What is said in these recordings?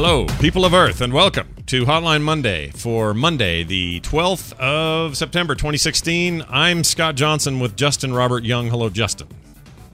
Hello, people of Earth, and welcome to Hotline Monday for Monday, the 12th of September 2016. I'm Scott Johnson with Justin Robert Young. Hello, Justin.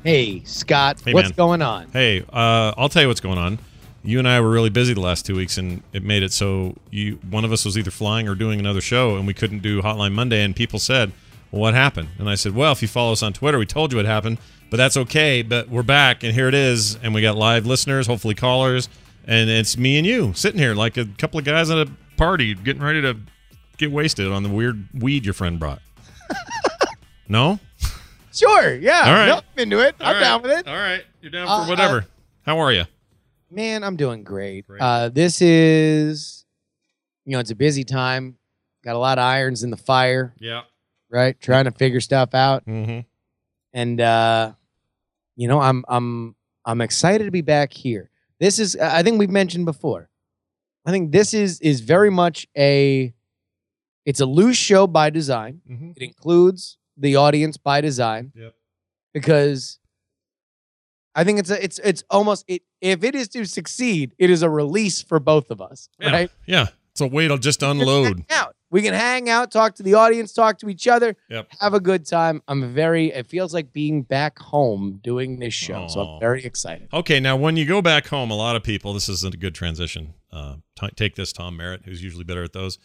Hey, Scott, Hey, what's man. going on? Hey, uh, I'll tell you what's going on. You and I were really busy the last two weeks, and it made it so you one of us was either flying or doing another show, and we couldn't do Hotline Monday. And people said, "Well, what happened?" And I said, "Well, if you follow us on Twitter, we told you what happened, but that's okay. But we're back, and here it is, and we got live listeners, hopefully callers, and it's me and you sitting here like a couple of guys at a party, getting ready to get wasted on the weird weed your friend brought. no, Sure, yeah. All right. no, I'm into it. All I'm right. down with it. All right, you're down Uh, for whatever. How are you? Man, I'm doing great. Great. Uh, this is, you know, it's a busy time. Got a lot of irons in the fire, Yeah. right? Trying to figure stuff out, Mm-hmm. and uh, you know, I'm I'm I'm excited to be back here. This is, I think we've mentioned before. I think this is is very much a, it's a loose show by design. Mm-hmm. It includes the audience by design. Yep. because I think it's a, it's it's almost it if it is to succeed, it is a release for both of us, Yeah. right? Yeah. It's a way to just unload. out. We can hang out, talk to the audience, talk to each other, Yep. have a good time. I'm very. It feels like being back home doing this show, so I'm very excited. Okay, now when you go back home, a lot of people, this isn't a good transition. Uh, t- take this, Tom Merritt, who's usually better at those.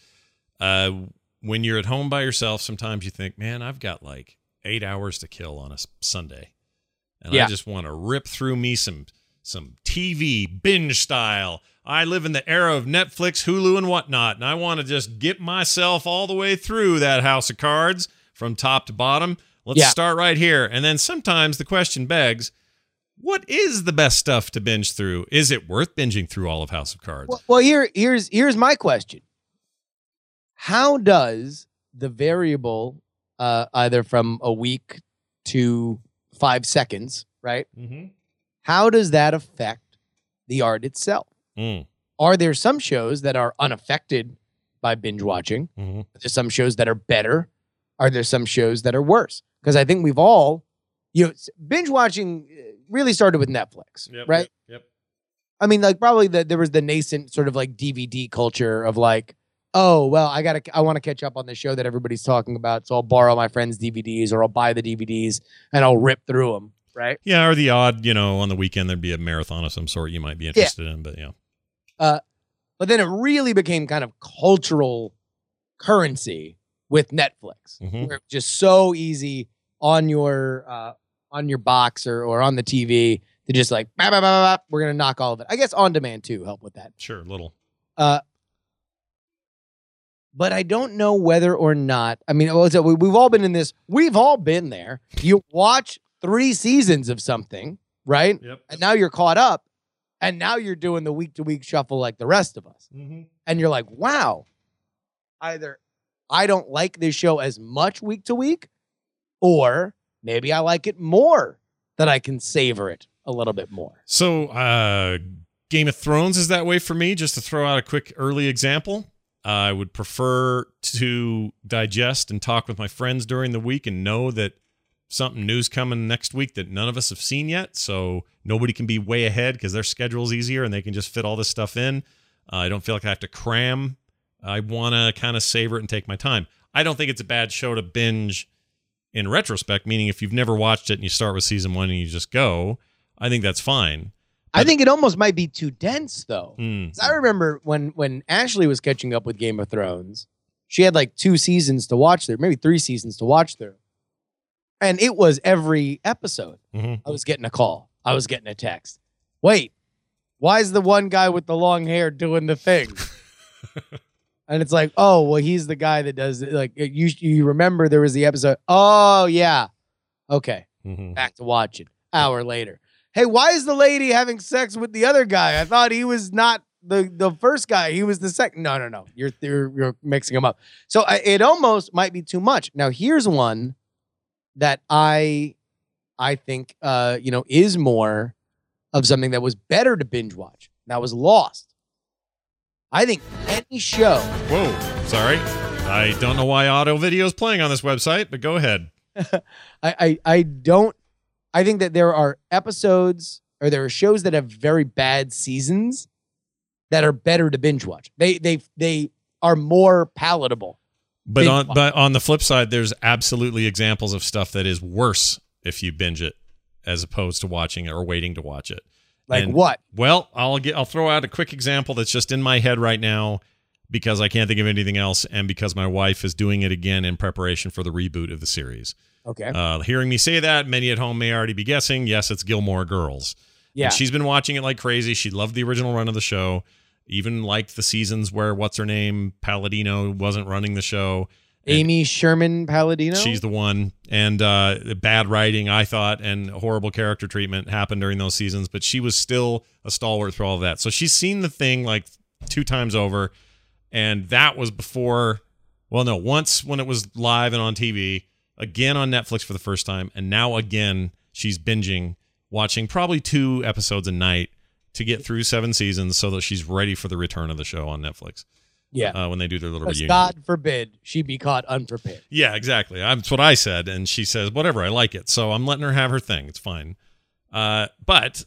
Uh, when you're at home by yourself, sometimes you think, man, I've got like eight hours to kill on a s- Sunday. And I just want to rip through me some some TV binge style. I live in the era of Netflix, Hulu, and whatnot, and I want to just get myself all the way through that house of cards from top to bottom. Let's Yeah. start right here. And then sometimes the question begs, what is the best stuff to binge through? Is it worth binging through all of House of Cards? Well, well, here here's here's my question. How does the variable uh, either from a week to five seconds, right? mm-hmm. How does that affect the art itself? Mm, Are there some shows that are unaffected by binge watching? hmm Are there some shows that are better? Are there some shows that are worse? Because I think we've all, you know, binge watching uh, really started with Netflix, Yep, right? Yep. I mean, like probably the, there was the nascent sort of like DVD culture of like, oh well, I gotta, I want to catch up on the show that everybody's talking about, so I'll borrow my friend's DVDs or I'll buy the DVDs and I'll rip through them, right? Yeah, or the odd, you know, on the weekend there'd be a marathon of some sort you might be interested in, but yeah. But then it really became kind of cultural currency with Netflix, Mhm. where it's just so easy on your uh, on your box or, or on the TV to just like "Bah, bah, bah, bah, bah," we're gonna knock all of it. I guess on demand too help with that. Sure, a little. Uh, but I don't know whether or not. I mean, well, so we- we've all been in this. We've all been there. You watch three seasons of something, right? Yep. And now you're caught up, and now you're doing the week to week shuffle like the rest of us Mm-hmm. and you're like, wow, either I don't like this show as much week to week, or maybe I like it more that I can savor it a little bit more. So, uh, Game of Thrones is that way for me. Just to throw out a quick early example, I would prefer to digest and talk with my friends during the week and know that something new's coming next week that none of us have seen yet. So nobody can be way ahead because their schedule's easier and they can just fit all this stuff in. Uh, I don't feel like I have to cram. I want to kind of savor it and take my time. I don't think it's a bad show to binge in retrospect, meaning if you've never watched it and you start with season one and you just go, I think that's fine. I think it almost might be too dense though. Mm. I remember when when Ashley was catching up with Game of Thrones, she had like two seasons to watch there, maybe three seasons to watch through. And it was every episode. Mhm. I was getting a call. I was getting a text. Wait, why is the one guy with the long hair doing the thing? and it's like, oh, well, he's the guy that does it. Like you, you remember there was the episode. Oh yeah, okay, Mhm. back to watching. Hour later, hey, why is the lady having sex with the other guy? I thought he was not the the first guy. He was the second. No, no, no. You're you're, you're mixing them up. So I, it almost might be too much. Now here's one that I I think uh you know is more of something that was better to binge watch. That was Lost. I think any show. Whoa, sorry. I don't know why auto video is playing on this website, but go ahead. I, I I don't. I think that there are episodes or there are shows that have very bad seasons that are better to binge watch. They they they are more palatable. But on but on the flip side, there's absolutely examples of stuff that is worse if you binge it as opposed to watching it or waiting to watch it. Like And- what? Well, I'll get I'll throw out a quick example that's just in my head right now because I can't think of anything else and because my wife is doing it again in preparation for the reboot of the series. Okay. Uh, hearing me say that, many at home may already be guessing. Yes, it's Gilmore Girls. yeah. And she's been watching it like crazy. She loved the original run of the show, even liked the seasons where what's her name Palladino wasn't running the show. Amy Sherman Palladino. She's the one. And uh, bad writing, I thought, and horrible character treatment happened during those seasons. But she was still a stalwart through all of that. So she's seen the thing like two times over. And that was before, well, no, once when it was live and on TV, again on Netflix for the first time. And now again, she's binging, watching probably two episodes a night to get through seven seasons so that she's ready for the return of the show on Netflix yeah. uh, when they do their little reunion. God forbid she be caught unprepared. Yeah, exactly. That's what I said, and she says, "Whatever, I like it." So I'm letting her have her thing. It's fine. Uh, but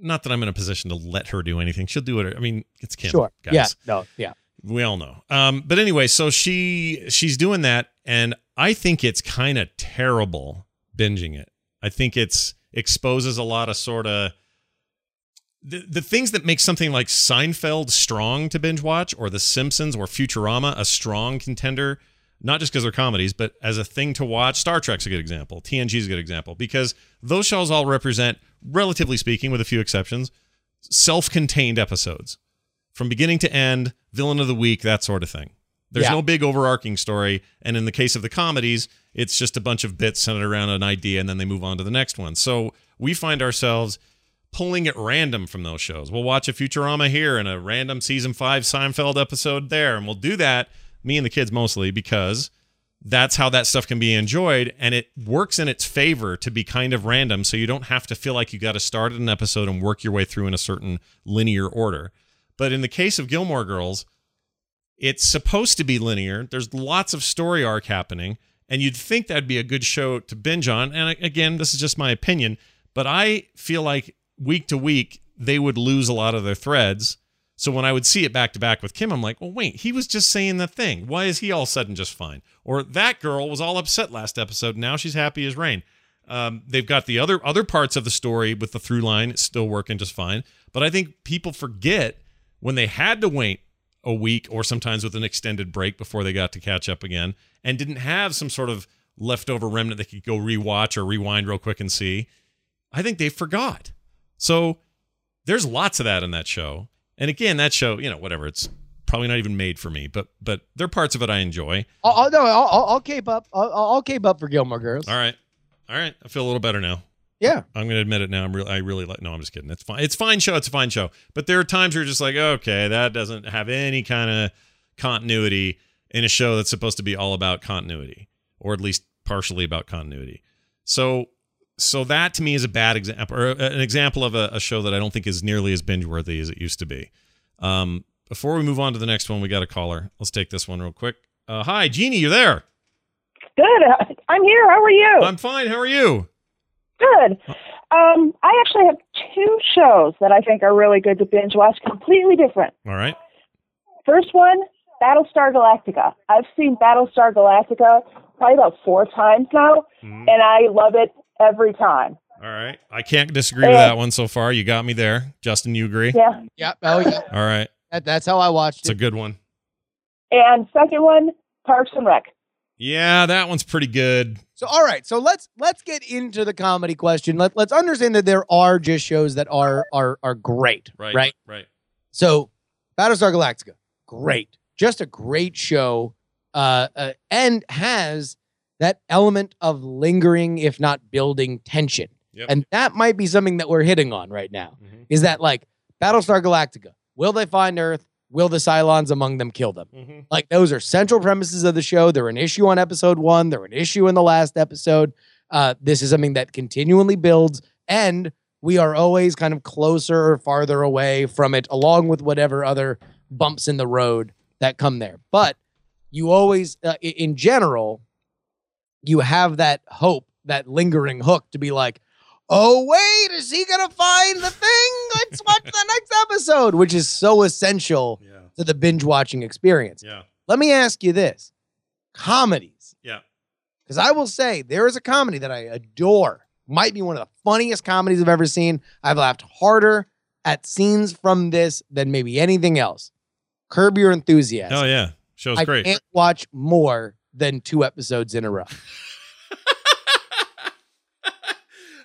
not that I'm in a position to let her do anything. She'll do it. I mean, it's Kim. sure. guys. Yeah. No. Yeah. we all know. Um, but anyway, so she she's doing that, and I think it's kind of terrible binging it. I think it's exposes a lot of sort of the, the things that make something like Seinfeld strong to binge watch, or The Simpsons, or Futurama a strong contender. Not just because they're comedies, but as a thing to watch. Star Trek's a good example. TNG is a good example because those shows all represent, relatively speaking, with a few exceptions, self-contained episodes from beginning to end, villain of the week, that sort of thing. There's Yeah. no big overarching story. And in the case of the comedies, it's just a bunch of bits centered around an idea and then they move on to the next one. So we find ourselves pulling at random from those shows. We'll watch a Futurama here and a random season five Seinfeld episode there. And we'll do that, me and the kids mostly, because that's how that stuff can be enjoyed. And it works in its favor to be kind of random. So you don't have to feel like you got to start at an episode and work your way through in a certain linear order. But in the case of Gilmore Girls, it's supposed to be linear. There's lots of story arc happening, and you'd think that'd be a good show to binge on. And again, this is just my opinion, but I feel like week to week they would lose a lot of their threads. So when I would see it back to back with Kim, I'm like, well, wait, he was just saying the thing. Why is he all sudden just fine? Or that girl was all upset last episode. Now she's happy as rain. Um, they've got the other other parts of the story with the through line still working just fine. But I think people forget when they had to wait a week or sometimes with an extended break before they got to catch up again and didn't have some sort of leftover remnant they could go rewatch or rewind real quick and see. I think they forgot. So there's lots of that in that show. And again, that show, you know, whatever, it's probably not even made for me, but but there are parts of it I enjoy. I'll, I'll, no, I'll, I'll, cape up. I'll, I'll cape up for Gilmore Girls. All right. All right. I feel a little better now. Yeah. I'm going to admit it now. I'm really, I really like. No, I'm just kidding. It's fine. It's a fine show. It's a fine show. But there are times where you're just like, okay, that doesn't have any kind of continuity in a show that's supposed to be all about continuity, or at least partially about continuity. So, so that to me is a bad example, or an example of a, a show that I don't think is nearly as binge worthy as it used to be. Um, before we move on to the next one, we got a caller. Let's take this one real quick. Uh, hi, Jeannie, you're there. Good. Uh, I'm here. How are you? I'm fine. How are you? Good. Um, I actually have two shows that I think are really good to binge watch, completely different. All right. First one, Battlestar Galactica. I've seen Battlestar Galactica probably about four times now, Mhm. and I love it every time. All right. I can't disagree with Uh, that one so far. You got me there. Justin, you agree? Yeah. Yeah. Oh, yeah. All right. That, that's how I watched It's a good one. And second one, Parks and Rec. Yeah, that one's pretty good. So, all right. So let's let's get into the comedy question. Let, let's understand that there are just shows that are are are great. Right. Right. Right. So, Battlestar Galactica, great, just a great show, uh, uh, and has that element of lingering, if not building tension. Yep. And that might be something that we're hitting on right now. Mhm. Is that like Battlestar Galactica? Will they find Earth? Will the Cylons among them kill them? Mhm. Like those are central premises of the show. They're an issue on episode one. They're an issue in the last episode. Uh, this is something that continually builds, and we are always kind of closer or farther away from it, along with whatever other bumps in the road that come there. But you always, uh, in general, you have that hope, that lingering hook to be like, oh wait, is he gonna find the thing? Let's watch the next episode, which is so essential Yeah. to the binge watching experience. Yeah. Let me ask you this: comedies, Yeah. because I will say there is a comedy that I adore. Might be one of the funniest comedies I've ever seen. I've laughed harder at scenes from this than maybe anything else. Curb Your Enthusiasm. Oh yeah. Show's I great. can't watch more than two episodes in a row.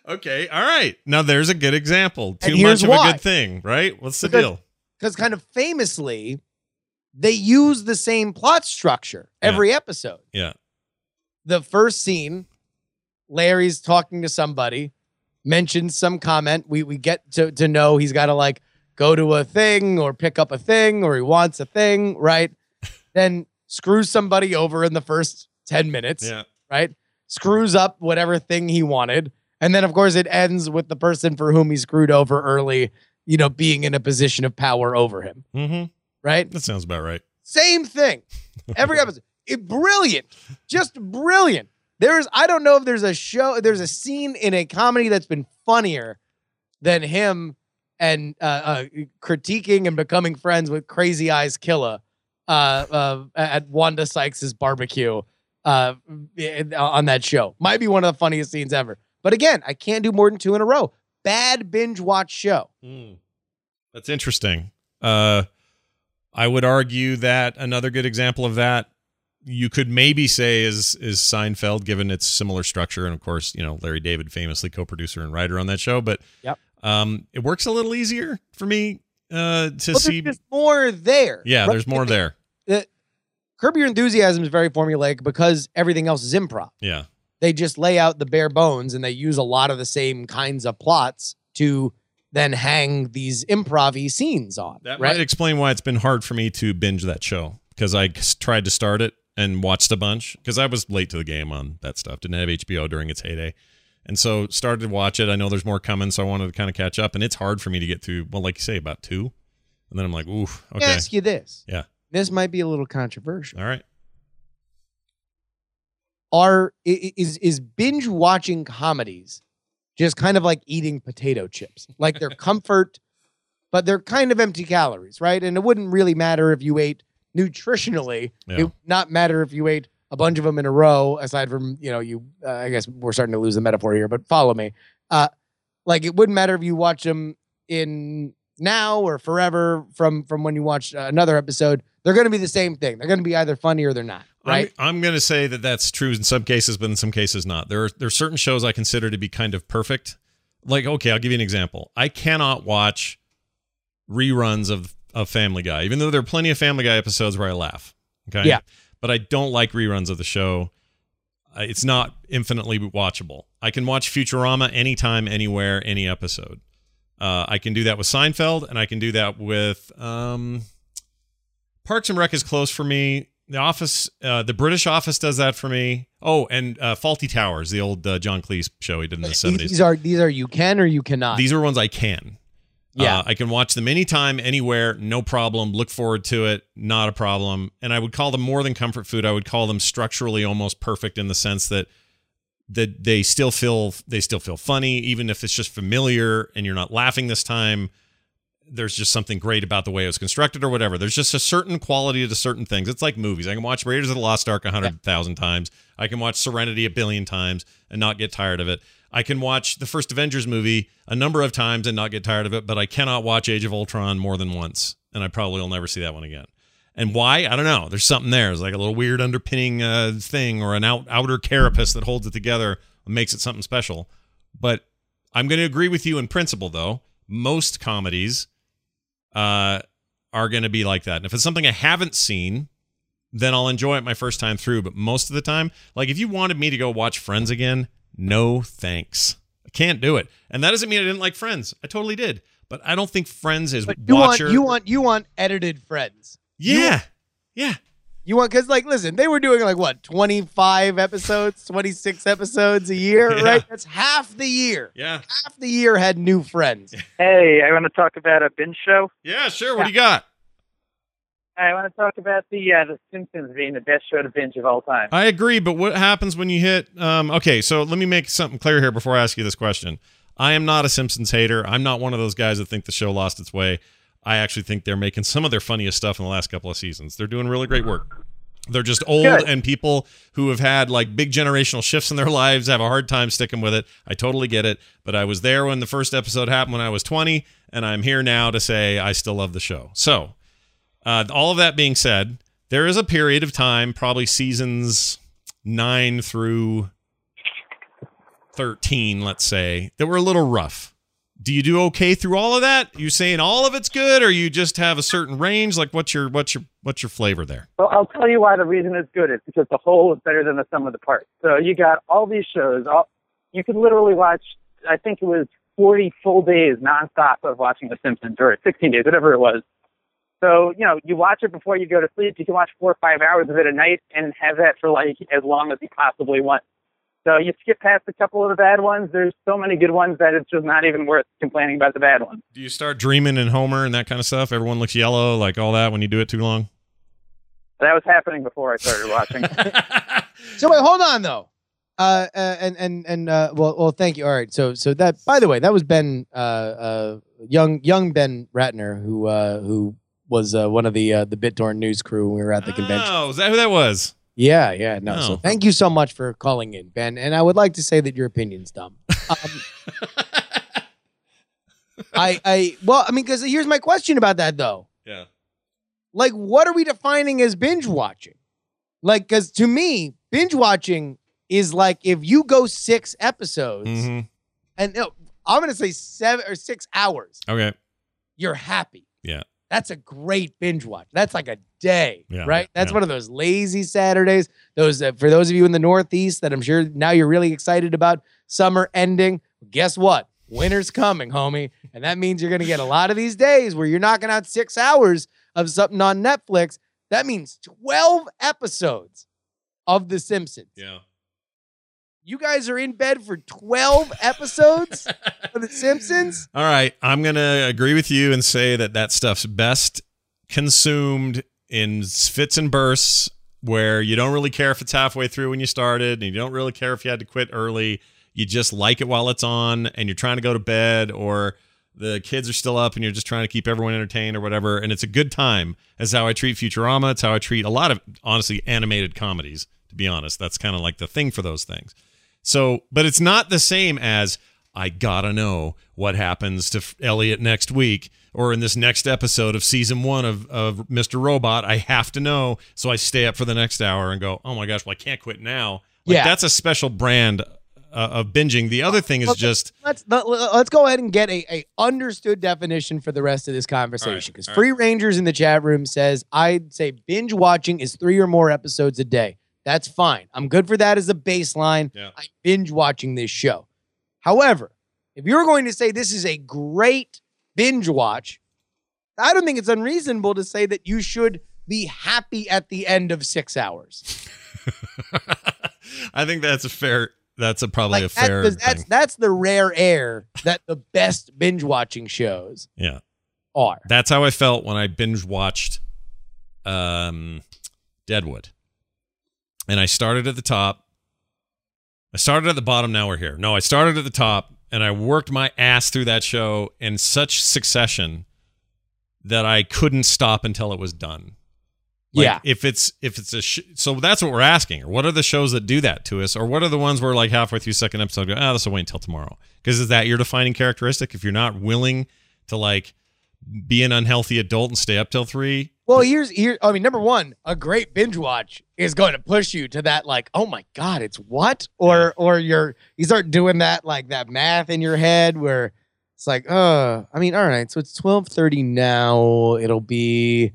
okay. All right. Now there's a good example. Too much of why. a good thing, right? What's the Because- deal? because kind of famously, they use the same plot structure Yeah. every episode. Yeah. The first scene, Larry's talking to somebody, mentions some comment. We we get to to know he's got to like go to a thing or pick up a thing or he wants a thing, right? then screws somebody over in the first 10 minutes, Yeah. right? Screws up whatever thing he wanted. And then of course it ends with the person for whom he screwed over early, you know, being in a position of power over him, Mm-hmm. right? That sounds about right. Same thing. Every episode. It, brilliant. Just brilliant. There's I don't know if there's a show there's a scene in a comedy that's been funnier than him and uh, uh critiquing and becoming friends with Krazee-Eyez Killa uh, uh at Wanda Sykes's barbecue uh on that show. Might be one of the funniest scenes ever. But again, I can't do more than two in a row. Bad binge watch show. Mm. That's interesting. Uh, I would argue that another good example of that you could maybe say is is Seinfeld, given its similar structure, and of course, you know Larry David, famously co-producer and writer on that show. But Yep. um, it works a little easier for me uh, to Well, see. there's just more there. Yeah, right? there's more there. Curb Your Enthusiasm is very formulaic because everything else is improv. Yeah, They just lay out the bare bones and they use a lot of the same kinds of plots to then hang these improv scenes on. that right? might explain why it's been hard for me to binge that show because I tried to start it and watched a bunch because I was late to the game on that stuff. Didn't have HBO during its heyday. And so started to watch it. I know there's more coming, so I wanted to kind of catch up. And it's hard for me to get through, well, like you say, about two. And then I'm like, oof, Let me okay. ask you this. Yeah. This might be a little controversial. All right. Are is is binge watching comedies just kind of like eating potato chips? Like they're comfort, but they're kind of empty calories, right? And it wouldn't really matter if you ate nutritionally. Yeah. It would not matter if you ate a bunch of them in a row, aside from, you know, you, uh, I guess we're starting to lose the metaphor here, but follow me. Uh, like it wouldn't matter if you watch them in now or forever from from when you watch uh, another episode. They're going to be the same thing. They're going to be either funny or they're not, right? I'm, I'm going to say that that's true in some cases, but in some cases not. There are there are certain shows I consider to be kind of perfect. Like, okay, I'll give you an example. I cannot watch reruns of of Family Guy, even though there are plenty of Family Guy episodes where I laugh. Okay, Yeah. but I don't like reruns of the show. It's not infinitely watchable. I can watch Futurama anytime, anywhere, any episode. Uh, I can do that with Seinfeld, and I can do that with um, Parks and Rec is close for me. The Office, uh, the British Office does that for me. Oh, and uh, Fawlty Towers, the old uh, John Cleese show he did in the seventies. these are these are you can or you cannot. These are ones I can. Yeah. Uh, I can watch them anytime, anywhere, no problem. Look forward to it, not a problem. And I would call them more than comfort food. I would call them structurally almost perfect in the sense that that they still feel they still feel funny, even if it's just familiar and you're not laughing this time. There's just something great about the way it was constructed, or whatever. There's just a certain quality to certain things. It's like movies. I can watch Raiders of the Lost Ark a hundred thousand times. I can watch Serenity a billion times and not get tired of it. I can watch the first Avengers movie a number of times and not get tired of it, but I cannot watch Age of Ultron more than once, and I probably will never see that one again. And why? I don't know. There's something there. It's like a little weird underpinning uh, thing or an out, outer carapace that holds it together and makes it something special. But I'm going to agree with you in principle, though. Most comedies uh, are going to be like that. And if it's something I haven't seen, then I'll enjoy it my first time through. But most of the time, like if you wanted me to go watch Friends again, no thanks. I can't do it. And that doesn't mean I didn't like Friends. I totally did. But I don't think Friends is But you want watcher. you want you want edited friends. yeah. yeah. You want because like listen, they were doing like what twenty five episodes, twenty six episodes a year, Yeah. right? That's half the year. Yeah. Half the year had new friends. Hey, I want to talk about a binge show. Yeah, sure. What do you got? I want to talk about the uh, the Simpsons being the best show to binge of all time. I agree, but what happens when you hit um okay, so let me make something clear here before I ask you this question. I am not a Simpsons hater. I'm not one of those guys that think the show lost its way. I actually think they're making some of their funniest stuff in the last couple of seasons. They're doing really great work. They're just old Good. and people who have had like big generational shifts in their lives have a hard time sticking with it. I totally get it, but I was there when the first episode happened when I was 20 and I'm here now to say I still love the show. So, uh, all of that being said, there is a period of time, probably seasons 9 through 13, let's say, that were a little rough. Do you do okay through all of that? You saying all of it's good, or you just have a certain range? Like, what's your what's your what's your flavor there? Well, I'll tell you why the reason it's good is because the whole is better than the sum of the parts. So you got all these shows. All, you could literally watch. I think it was 40 full days nonstop of watching The Simpsons, or 16 days, whatever it was. So you know, you watch it before you go to sleep. You can watch four or five hours of it a night and have that for like as long as you possibly want. So you skip past a couple of the bad ones. There's so many good ones that it's just not even worth complaining about the bad ones. Do you start dreaming in Homer and that kind of stuff? Everyone looks yellow, like all that when you do it too long. That was happening before I started watching. So wait, hold on though. Uh, uh and and and uh, well, well, thank you. All right, so so that by the way, that was Ben, uh, uh, young young Ben Ratner, who uh, who was uh, one of the uh, the BitTorrent news crew when we were at the convention. Oh, is that who that was? Yeah, yeah, no. Oh. So thank you so much for calling in, Ben. And I would like to say that your opinion's dumb. Um, I, I, well, I mean, because here's my question about that though. yeah. Like, what are we defining as binge watching? Like, because to me, binge watching is like if you go six episodes hmm and no, I'm gonna say seven or six hours, Okay. you're happy. Yeah. That's a great binge watch. That's like a day, Yeah, right? That's yeah. one of those lazy Saturdays. Those uh, for those of you in the Northeast that I'm sure now you're really excited about summer ending. Guess what? Winter's coming, homie, and that means you're going to get a lot of these days where you're knocking out six hours of something on Netflix. That means 12 episodes of The Simpsons. Yeah. You guys are in bed for 12 episodes of The Simpsons. All right, I'm gonna agree with you and say that that stuff's best consumed in fits and bursts, where you don't really care if it's halfway through when you started, and you don't really care if you had to quit early. You just like it while it's on, and you're trying to go to bed, or the kids are still up, and you're just trying to keep everyone entertained or whatever. And it's a good time. That's how I treat Futurama. It's how I treat a lot of honestly animated comedies. To be honest, that's kind of like the thing for those things. So, but it's not the same as I gotta know what happens to Elliot next week or in this next episode of season one of, of Mr. Robot. I have to know. So I stay up for the next hour and go, oh my gosh, well, I can't quit now. Like, Yeah. That's a special brand uh, of binging. The other thing is just, let's let, us go ahead and get a, a understood definition for the rest of this conversation because right. free rangers in the chat room says i'd say binge watching is three or more episodes a day that's fine i'm good for that as a baseline Yeah. i'm binge watching this show however if you're going to say this is a great binge watch i don't think it's unreasonable to say that you should be happy at the end of six hours I think that's a fair, that's a probably a Like, that- fair that's that's the rare air that the best binge watching shows Yeah. are That's how I felt when I binge watched um, Deadwood. And I started at the top. I started at the bottom. Now we're here. No, I started at the top and I worked my ass through that show in such succession that I couldn't stop until it was done. Like, yeah If it's if it's a sh- so that's what we're asking. Or what are the shows that do that to us? Or what are the ones where like halfway through second episode go, ah, this will wait until tomorrow? Because is that your defining characteristic? If you're not willing to like be an unhealthy adult and stay up till three, Well, here's here. I mean, number one, a great binge watch is going to push you to that, like, oh my god, it's what, or or you're you start doing that like that math in your head where it's like, uh, I mean, all right, so it's twelve thirty now. It'll be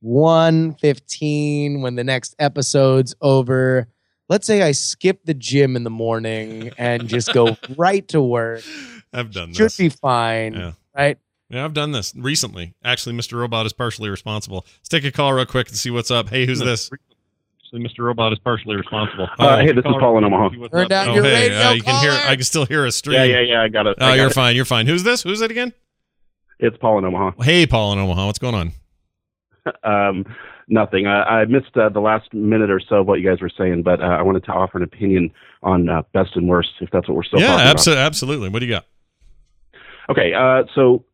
one fifteen when the next episode's over. Let's say I skip the gym in the morning and just go right to work. I've done Should this. be fine, Yeah. right? Yeah, I've done this recently. Actually, Mr. Robot is partially responsible. Let's take a call real quick and see what's up. Hey, who's this? Actually, Mr. Robot is partially responsible. Uh, hey, this is Paul in Omaha. Turn down Oh, your hey, radio uh, you can hear. I can still hear a stream. Yeah, yeah, yeah. I got it. Oh, I got you're it. fine. You're fine. Who's this? Who's it again? It's Paul in Omaha. Hey, Paul in Omaha. What's going on? Um, nothing. I, I missed uh, the last minute or so of what you guys were saying, but uh, I wanted to offer an opinion on uh, best and worst, if that's what we're still yeah, talking abso- absolutely. What do you got? Okay, uh, so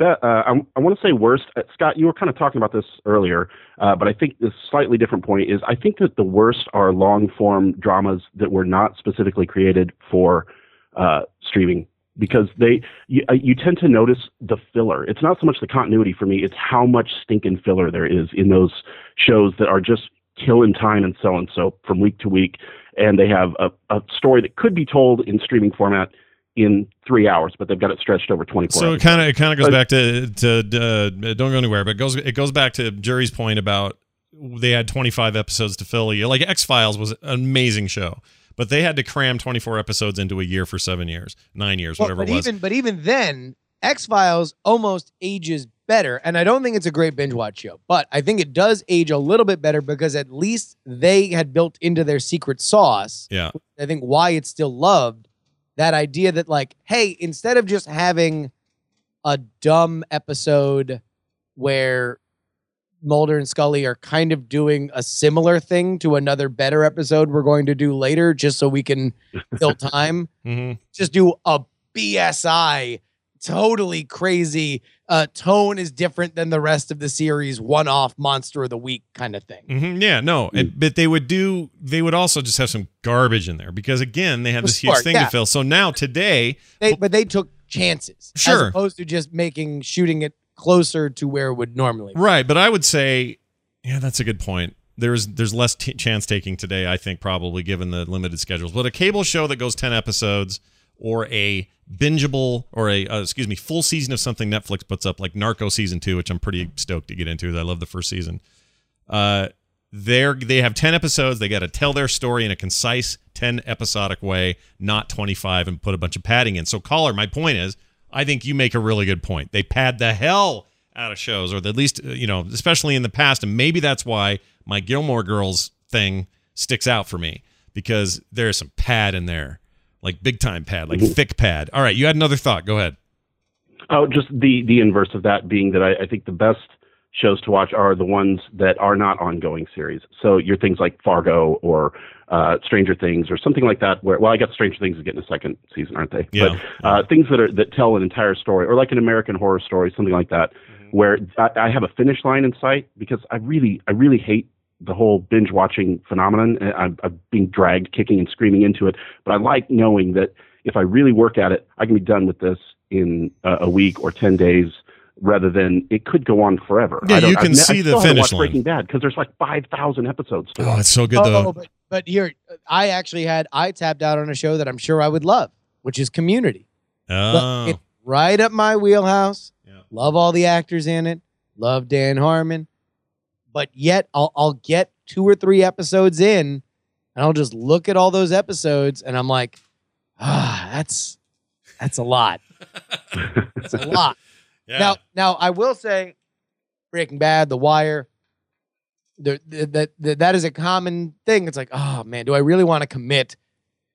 uh, I, I want to say worst. Uh, Scott, you were kind of talking about this earlier, uh, but I think the slightly different point is I think that the worst are long form dramas that were not specifically created for uh, streaming because they you, uh, you tend to notice the filler. It's not so much the continuity for me; it's how much stinking filler there is in those shows that are just killing time and so and so from week to week, and they have a, a story that could be told in streaming format in three hours, but they've got it stretched over 24 So it kind of it kind of goes But- back to to uh, don't go anywhere, but it goes it goes back to Jerry's point about they had 25 episodes to fill a year. Like X Files was an amazing show, but they had to cram 24 episodes into a year for seven years, nine years, Well, whatever but it was. even but even then, X Files almost ages better, and I don't think it's a great binge watch show, but I think it does age a little bit better because at least they had built into their secret sauce. yeah, I think why it's still loved that idea that like, hey, instead of just having a dumb episode where Mulder and Scully are kind of doing a similar thing to another better episode we're going to do later, just so we can fill time hmm just do a BSI, totally crazy. Uh, tone is different than the rest of the series, one off monster of the week kind of thing. hmm yeah, no, and, but they would do. They would also just have some garbage in there because again, they have this huge thing yeah. to fill. So now today, They, but they took chances, Sure. as opposed to just making shooting it closer to where it would normally. be. Right, but I would say, yeah, that's a good point. There's there's less t- chance taking today, I think, probably given the limited schedules. But a cable show that goes ten episodes, or a bingeable, or a uh, excuse me, full season of something Netflix puts up, like Narcos season two, which I'm pretty stoked to get into. I love the first season. Uh, they're they have ten episodes. They got to tell their story in a concise ten episodic way, not twenty five, and put a bunch of padding in. So, caller, my point is, I think you make a really good point. They pad the hell out of shows, or at least uh, you know, especially in the past, and maybe that's why my Gilmore Girls thing sticks out for me because there's some pad in there, like big time pad, like thick pad. All right, you had another thought. Go ahead. Oh, just the the inverse of that being that I, I think the best shows to watch are the ones that are not ongoing series. So your things like Fargo or uh, Stranger Things or something like that. Where well, I guess Stranger Things is getting a second season, aren't they? Yeah. But uh, things that are that tell an entire story, or like an American Horror Story, something like that, where I, I have a finish line in sight because I really I really hate the whole binge watching phenomenon. I'm, I'm being dragged kicking and screaming into it, but I like knowing that if I really work at it, I can be done with this in uh, a week or ten days, rather than it could go on forever. Yeah, I don't- you can I've see I the still haven't finish watched line. Breaking Bad because there's like five thousand episodes. To Oh, watch. it's so good Oh, though. but, but here, I actually had I tapped out on a show that I'm sure I would love, which is Community. Oh, it's right up my wheelhouse. Yeah. Love all the actors in it. Love Dan Harmon. But yet I'll I'll get two or three episodes in and I'll just look at all those episodes and I'm like, ah, that's that's a lot. It's a lot. yeah. Now now I will say Breaking Bad, The Wire, that that is a common thing. It's like, oh man, do I really want to commit?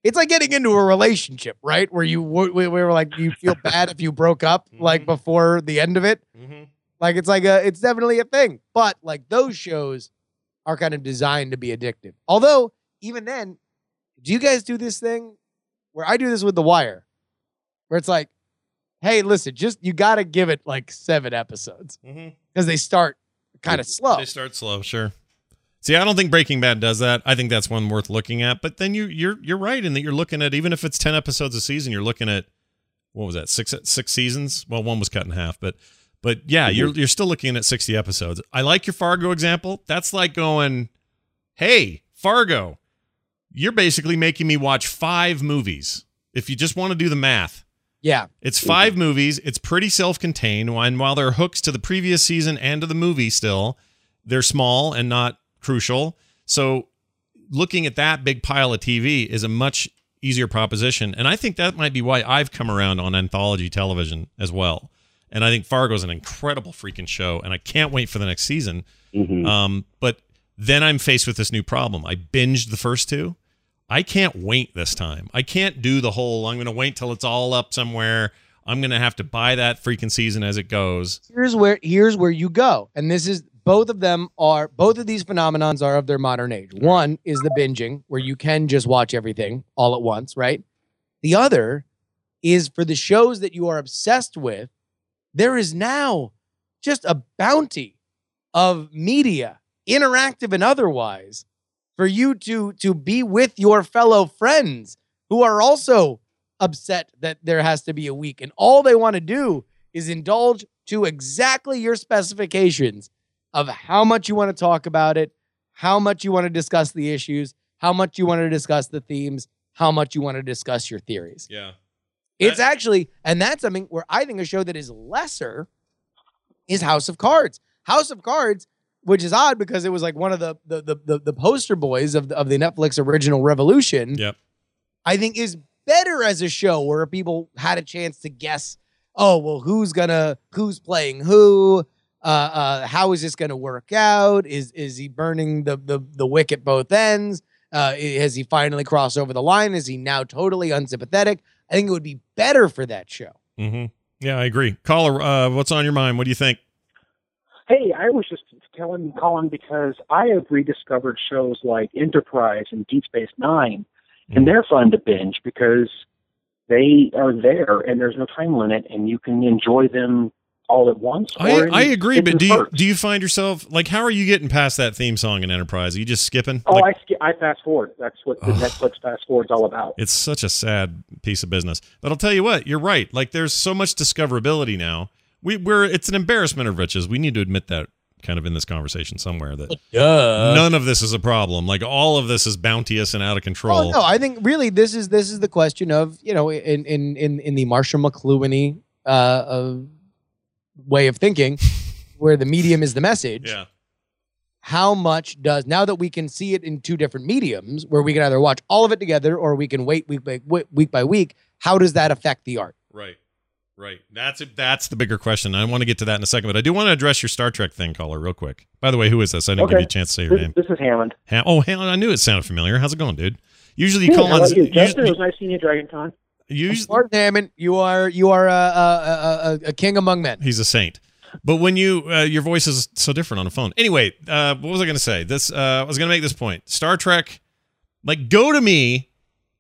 It's like getting into a relationship, right? Where you where, where like you feel bad if you broke up like Mhm. before the end of it. Mhm. Like it's like a it's definitely a thing. But like those shows are kind of designed to be addictive. Although even then, do you guys do this thing where I do this with The Wire, where it's like, hey, listen, just you got to give it like seven episodes mm-hmm. because they start kind of slow. They start slow, sure. See, I don't think Breaking Bad does that. I think that's one worth looking at. But then you you're you're right in that you're looking at even if it's ten episodes a season, you're looking at what was that six six seasons? Well, one was cut in half, but but yeah, mm-hmm. you're you're still looking at sixty episodes. I like your Fargo example. That's like going, hey Fargo, you're basically making me watch five movies. If you just want to do the math, Yeah, it's mm-hmm. 5 movies. It's pretty self-contained. And while there are hooks to the previous season and to the movie, still they're small and not crucial. So looking at that big pile of TV is a much easier proposition. And I think that might be why I've come around on anthology television as well. And I think Fargo is an incredible freaking show, and I can't wait for the next season. Mhm. Um, but then I'm faced with this new problem. I binged the first two. I can't wait this time. I can't do the whole I'm going to wait till it's all up somewhere. I'm going to have to buy that freaking season as it goes. here's where here's where you go, and this is both of them are both of these phenomenons are of their modern age. One is the binging, where you can just watch everything all at once, right? The other is for the shows that you are obsessed with, there is now just a bounty of media, interactive and otherwise, for you to to be with your fellow friends who are also upset that there has to be a week and all they want to do is indulge to exactly your specifications of how much you want to talk about it, how much you want to discuss the issues, how much you want to discuss the themes, how much you want to discuss your theories. Yeah. It's That- actually, and that's something where I think a show that is lesser is House of Cards. House of Cards, which is odd because it was like one of the the the, the, the poster boys of the, of the Netflix original Revolution. Yep. I think is better as a show where people had a chance to guess. Oh well, who's gonna who's playing who? Uh, uh, how is this gonna work out? Is is he burning the the the wick at both ends? Uh, has he finally crossed over the line? Is he now totally unsympathetic? I think it would be better for that show. Mm-hmm. Yeah, I agree. Caller, uh, what's on your mind? What do you think? Hey, I was just telling Colin because I have rediscovered shows like Enterprise and Deep Space Nine, Mm. and they're fun to binge because they are there and there's no time limit, and you can enjoy them all at once. I, in- I agree, but do you do you find yourself like how are you getting past that theme song in Enterprise? Are you just skipping? Oh, Like, I sk- I fast forward. That's what the Ugh. Netflix fast forward's all about. it's such a sad piece of business. But I'll tell you what, you're right. Like there's so much discoverability now. We we're it's an embarrassment of riches. We need to admit that kind of in this conversation somewhere that Duh. none of this is a problem. Like all of this is bounteous and out of control. Oh no, I think really this is this is the question of you know in in in in the Marshall McLuhan uh, uh way of thinking, where the medium is the message. yeah. How much does now that we can see it in two different mediums, where we can either watch all of it together or we can wait week by week, week by week? How does that affect the art? Right. Right. That's it. That's the bigger question. I want to get to that in a second, but I do want to address your Star Trek thing, caller, real quick. By the way, who is this? I didn't give you a chance to say your This, name. this is Hammond. Ha- oh, Helen, I knew it sounded familiar. How's it going, dude? Usually you Hey, call on. about you, Justin? It was nice seeing you, Dragon Martin Hammond, you are you are a, a, a, a king among men. he's a saint. But when you uh, your voice is so different on the phone. Anyway, uh, what was I going to say? This uh, I was going to make this point. Star Trek, like, go to me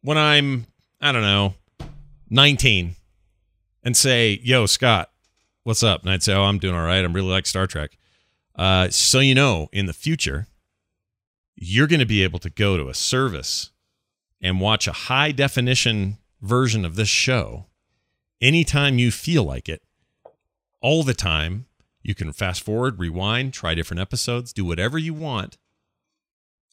when I'm I don't know, nineteen, and say, "Yo, Scott, what's up?" And I'd say, "Oh, I'm doing all right. I'm really like Star Trek." Uh, so you know, in the future, you're going to be able to go to a service and watch a high definition version of this show anytime you feel like it all the time. You can fast forward, rewind, try different episodes, do whatever you want.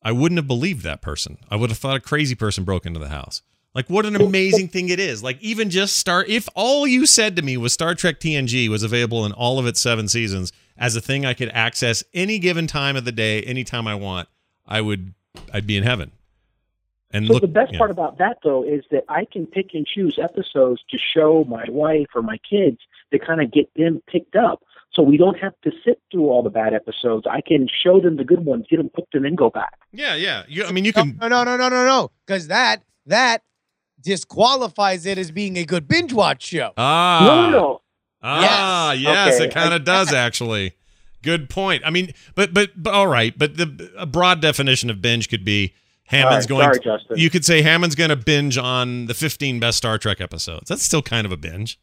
I wouldn't have believed that person. I would have thought a crazy person broke into the house. Like, what an amazing thing it is. Like, even just Star if all you said to me was Star Trek TNG was available in all of its seven seasons as a thing I could access any given time of the day, anytime I want, I would, I'd be in heaven. And So look, the best yeah. part about that, though, is that I can pick and choose episodes to show my wife or my kids to kind of get them picked up. So we don't have to sit through all the bad episodes. I can show them the good ones, get them hooked, and then go back. yeah, yeah. You, I mean, you can, no, no, no, no, no, no, because that that disqualifies it as being a good binge watch show. ah, no, no, no. Ah, Yes. yes, Okay. it kind of does actually. Good point. I mean, but but but all right, but the a broad definition of binge could be Hammond's All going. right, sorry, Justin. You could say Hammond's going to binge on the 15 best Star Trek episodes. That's still kind of a binge.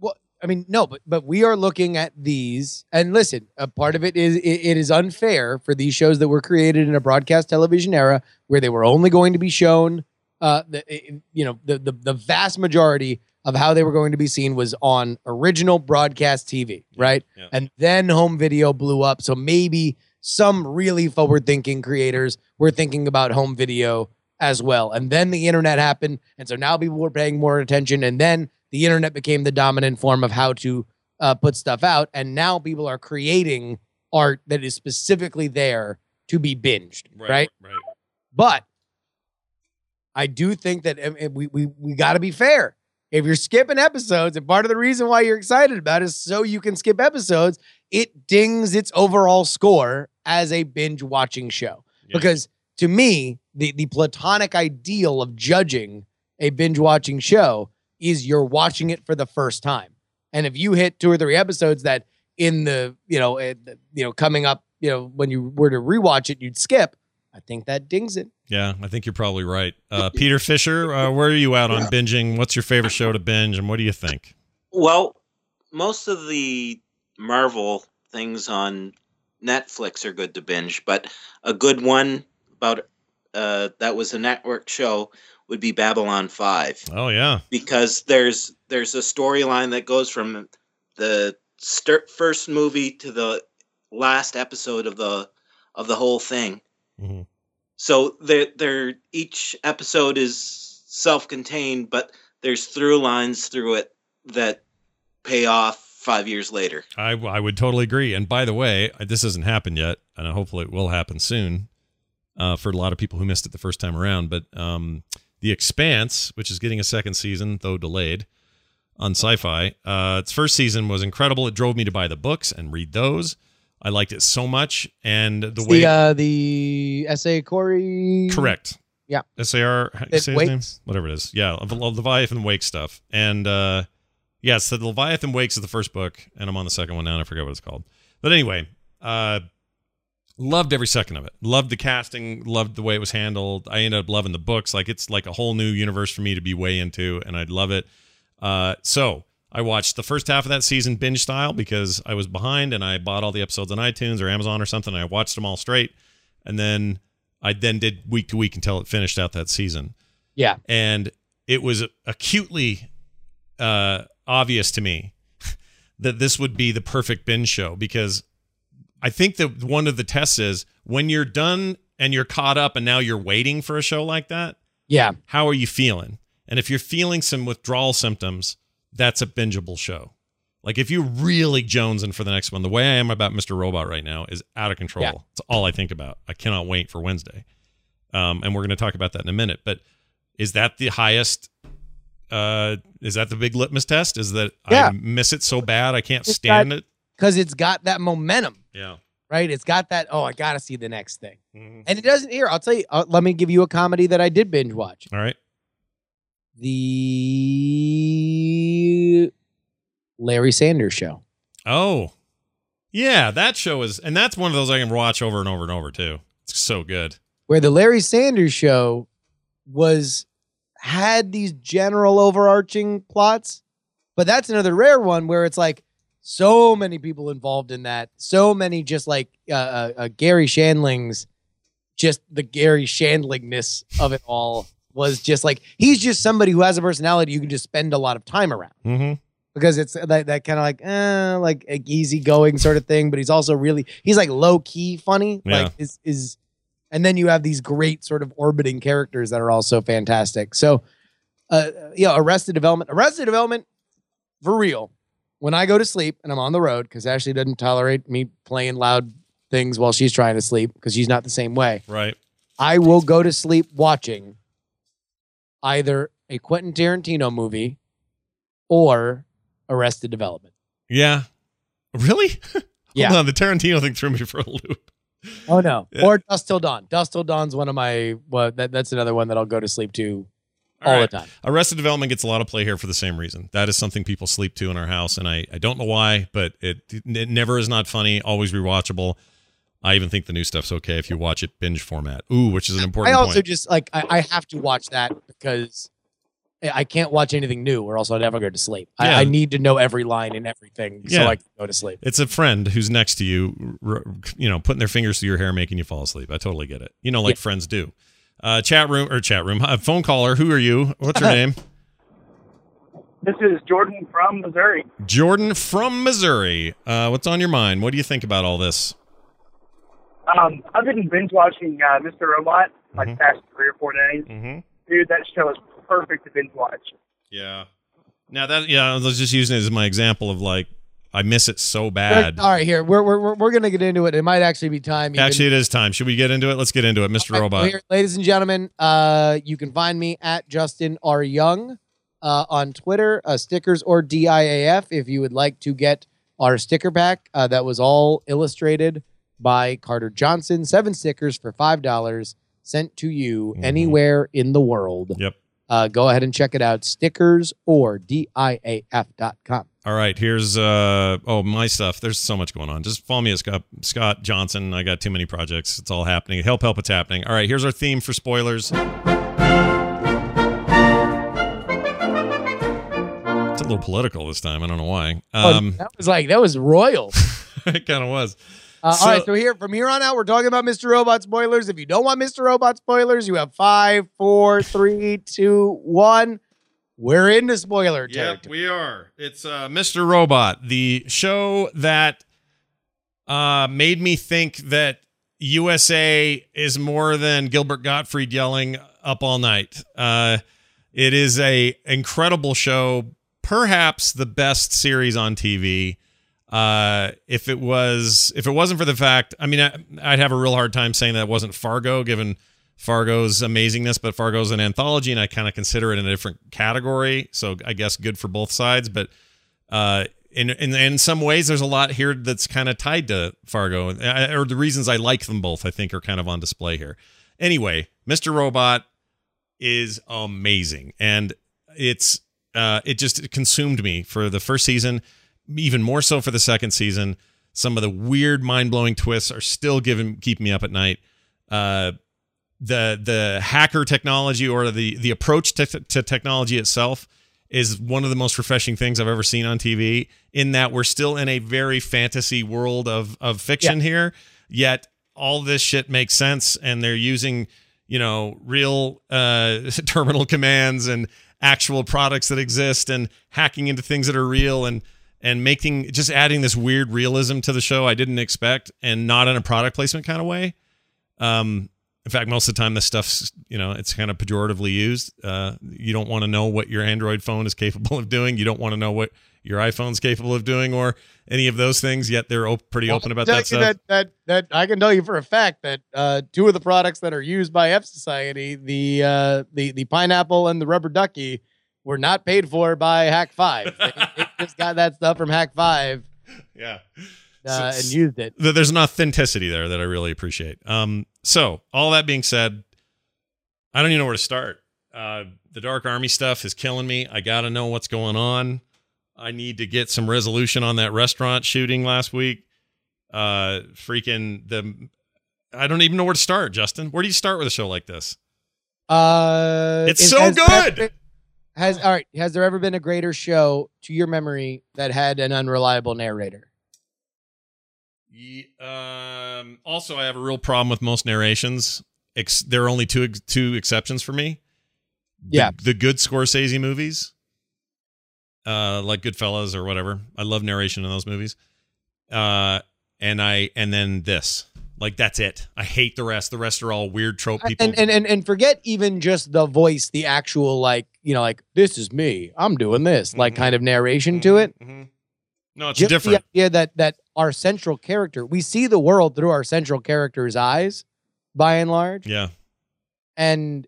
Well, I mean, no, but but we are looking at these, and listen, a part of it is it, it is unfair for these shows that were created in a broadcast television era where they were only going to be shown. Uh, the you know the the the vast majority of how they were going to be seen was on original broadcast TV, right? yeah. And then home video blew up, so maybe some really forward thinking creators were thinking about home video as well. And then the internet happened, and so now people were paying more attention, and then the internet became the dominant form of how to uh, put stuff out, and now people are creating art that is specifically there to be binged, right? Right. But I do think that um, we we we got to be fair. If you're skipping episodes, and part of the reason why you're excited about it is so you can skip episodes, it dings its overall score as a binge watching show. Yeah. Because to me, the the platonic ideal of judging a binge watching show is you're watching it for the first time. And if you hit two or three episodes that in the, you know, eh, you know, coming up, you know, when you were to rewatch it, you'd skip, I think that dings it. Yeah, I think you're probably right. Uh, Peter Fisher, uh, where are you out on binging? What's your favorite show to binge, and what do you think? Well, most of the Marvel things on Netflix are good to binge, but a good one about uh, that was a network show would be Babylon Five. Oh yeah, because there's there's a storyline that goes from the start, first movie to the last episode of the of the whole thing. Mhm. So they're, they're each episode is self-contained, but there's through lines through it that pay off five years later. I I would totally agree. And by the way, this hasn't happened yet, and hopefully it will happen soon. Uh, for a lot of people who missed it the first time around, but um, the Expanse, which is getting a second season though delayed on Syfy, uh, its first season was incredible. It drove me to buy the books and read those. I liked it so much, and the It's way the uh, the S.A. Corey. Correct. Yeah. S-A-R, how you say his name? Whatever it is. Yeah, of the Leviathan Wake stuff. And uh yes, so the Leviathan Wakes is the first book, and I'm on the second one now, and I forget what it's called. But anyway, uh loved every second of it. Loved the casting, loved the way it was handled. I ended up loving the books. Like it's like a whole new universe for me to be way into, and I'd love it. Uh so I watched the first half of that season binge style because I was behind and I bought all the episodes on iTunes or Amazon or something. And I watched them all straight. And then I then did week to week until it finished out that season. Yeah. And it was acutely uh, obvious to me that this would be the perfect binge show because I think that one of the tests is when you're done and you're caught up and now you're waiting for a show like that, Yeah. how are you feeling? And if you're feeling some withdrawal symptoms, that's a bingeable show. Like if you're really jonesing for the next one, the way I am about Mr. Robot right now is out of control. Yeah. It's all I think about. I cannot wait for Wednesday. Um, and we're going to talk about that in a minute. But is that the highest? Uh, is that the big litmus test? Is that Yeah. I miss it so bad I can't It's stand it? Because it's got that momentum, Yeah. right? It's got that. Oh, I gotta see the next thing, Mhm. and it doesn't. Here, I'll tell you. Uh, let me give you a comedy that I did binge watch. All right. The Larry Sanders Show. Oh, yeah. That show is, and that's one of those I can watch over and over and over too. It's so good. where the Larry Sanders show was had these general overarching plots, but that's another rare one where it's like so many people involved in that, so many just like uh, uh, uh, Garry Shandling's, just the Garry Shandlingness of it all was just like he's just somebody who has a personality you can just spend a lot of time around Mm-hmm. because it's that, that kind of like eh, like a easygoing sort of thing, but he's also really he's like low key funny. Yeah. Like is is and then you have these great sort of orbiting characters that are also fantastic. So uh yeah, Arrested Development. Arrested Development for real. When I go to sleep and I'm on the road, because Ashley doesn't tolerate me playing loud things while she's trying to sleep, because she's not the same way. Right. I will go to sleep watching either a Quentin Tarantino movie or Arrested Development. Yeah. Really? Yeah. On. The Tarantino thing threw me for a loop. Oh no. Yeah. Or Dusk Till Dawn. Dusk Till Dawn's one of my well, that, that's another one that I'll go to sleep to all, All right. the time. Arrested Development gets a lot of play here for the same reason. That is something people sleep to in our house, and I, I don't know why, but it it never is not funny. Always rewatchable. I even think the new stuff's okay if you watch it binge format. Ooh, which is an important. I also point. just like I, I have to watch that because I I can't watch anything new or else I'll never go to sleep. Yeah. I, I need to know every line and everything Yeah. so I can go to sleep. It's a friend who's next to you, you know, putting their fingers through your hair, making you fall asleep. I totally get it. You know, like Yeah. friends do. Uh, chat room or chat room, uh, phone caller. Who are you? What's your name? This is Jordan from Missouri. Jordan from Missouri. Uh, what's on your mind? What do you think about all this? Um, I've been binge watching uh, Mr. Robot like Mhm. past three or four days. Mm-hmm. Dude, that show is perfect to binge watch. Yeah. Now that yeah, I was just using it as my example of like I miss it so bad. All right, here we're we're we're, we're gonna get into it. It might actually be time. even- Actually, it is time. Should we get into it? Let's get into it, Mr. All right, Robot. well, here, ladies and gentlemen, uh, you can find me at Justin R Young uh, on Twitter, uh, stickers or DIAF if you would like to get our sticker pack. Uh, that was all illustrated by Carter Johnson. Seven stickers for five dollars sent to you Mhm. anywhere in the world. Yep. Uh, go ahead and check it out. Stickers or diaf.com. All right, here's uh oh my stuff. There's so much going on. Just follow me at Scott Scott Johnson. I got too many projects. It's all happening. Help, help, it's happening. All right, here's our theme for spoilers. It's a little political this time. I don't know why. Oh, Um, that was like that was royal. it kind of was. Uh, So- all right, so here from here on out, we're talking about Mr. Robot spoilers. If you don't want Mr. Robot spoilers, you have five, four, three, two, one. We're into spoiler Yep, territory. we are. It's uh, Mr. Robot, the show that uh, made me think that USA is more than Gilbert Gottfried yelling up all night. Uh, it is a incredible show, perhaps the best series on TV. Uh, if it was, if it wasn't for the fact, I mean, I, I'd have a real hard time saying that it wasn't Fargo, given Fargo's amazingness, but Fargo's an anthology, and I kind of consider it in a different category. So I guess good for both sides. But uh, in in, in some ways, there's a lot here that's kind of tied to Fargo, or the reasons I like them both. I think are kind of on display here. Anyway, Mr. Robot is amazing, and it's uh, it just consumed me for the first season, even more so for the second season. Some of the weird, mind blowing twists are still giving keeping me up at night. Uh, the the hacker technology or the the approach to, to technology itself is one of the most refreshing things I've ever seen on TV. In that we're still in a very fantasy world of of fiction here, yet all this shit makes sense, and they're using you know real uh, terminal commands and actual products that exist, and hacking into things that are real, and and making just adding this weird realism to the show I didn't expect, and not in a product placement kind of way. Um, in fact, most of the time, this stuff's you know it's kind of pejoratively used. Uh, you don't want to know what your Android phone is capable of doing. You don't want to know what your iPhone's capable of doing, or any of those things. Yet they're op- pretty open about that stuff. That, that that I can tell you for a fact that uh, two of the products that are used by F Society, the uh, the the pineapple and the rubber ducky, were not paid for by Hak5. they just got that stuff from Hak5 yeah, uh, So- and used it. Th- there's an authenticity there that I really appreciate. Um, so all that being said, I don't even know where to start. Uh, the Dark Army stuff is killing me. I got to know what's going on. I need to get some resolution on that restaurant shooting last week. Uh, freaking the, I don't even know where to start. Justin, where do you start with a show like this? Uh, It's so good! Has all right? Has there ever been a greater show to your memory that had an unreliable narrator? Ye- um, also, I have a real problem with most narrations. Ex- there are only two two exceptions for me. The- Yeah. the good Scorsese movies, uh, like Goodfellas or whatever. I love narration in those movies. Uh, and I and then this, like that's it. I hate the rest. The rest are all weird trope people. And, and and and forget even just the voice, the actual like you know like this is me, I'm doing this, like Mhm. kind of narration to it. Mhm. No, it's Just different. the idea that that our central character, we see the world through our central character's eyes, by and large, Yeah, and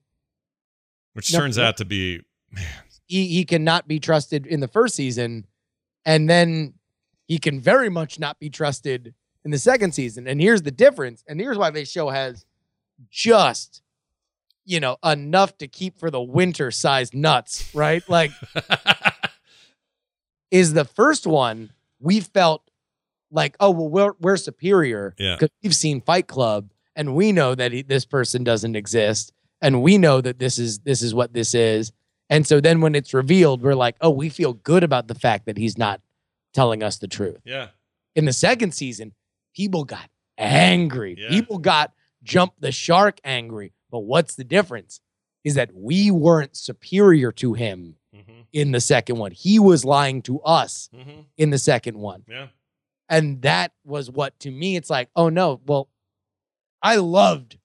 which turns no. out to be man. he he cannot be trusted in the first season, and then he can very much not be trusted in the second season. And here's the difference, and here's why this show has just you know enough to keep for the winter sized nuts, right? Like is the first one we felt like oh well we're we're superior Yeah. because we've seen Fight Club and we know that he, this person doesn't exist and we know that this is this is what this is and so then when it's revealed we're like oh we feel good about the fact that he's not telling us the truth yeah. in the second season people got angry Yeah. people got jump the shark angry but what's the difference is that we weren't superior to him hmm in the second one he was lying to us hmm in the second one Yeah. and that was what to me it's like oh no well i loved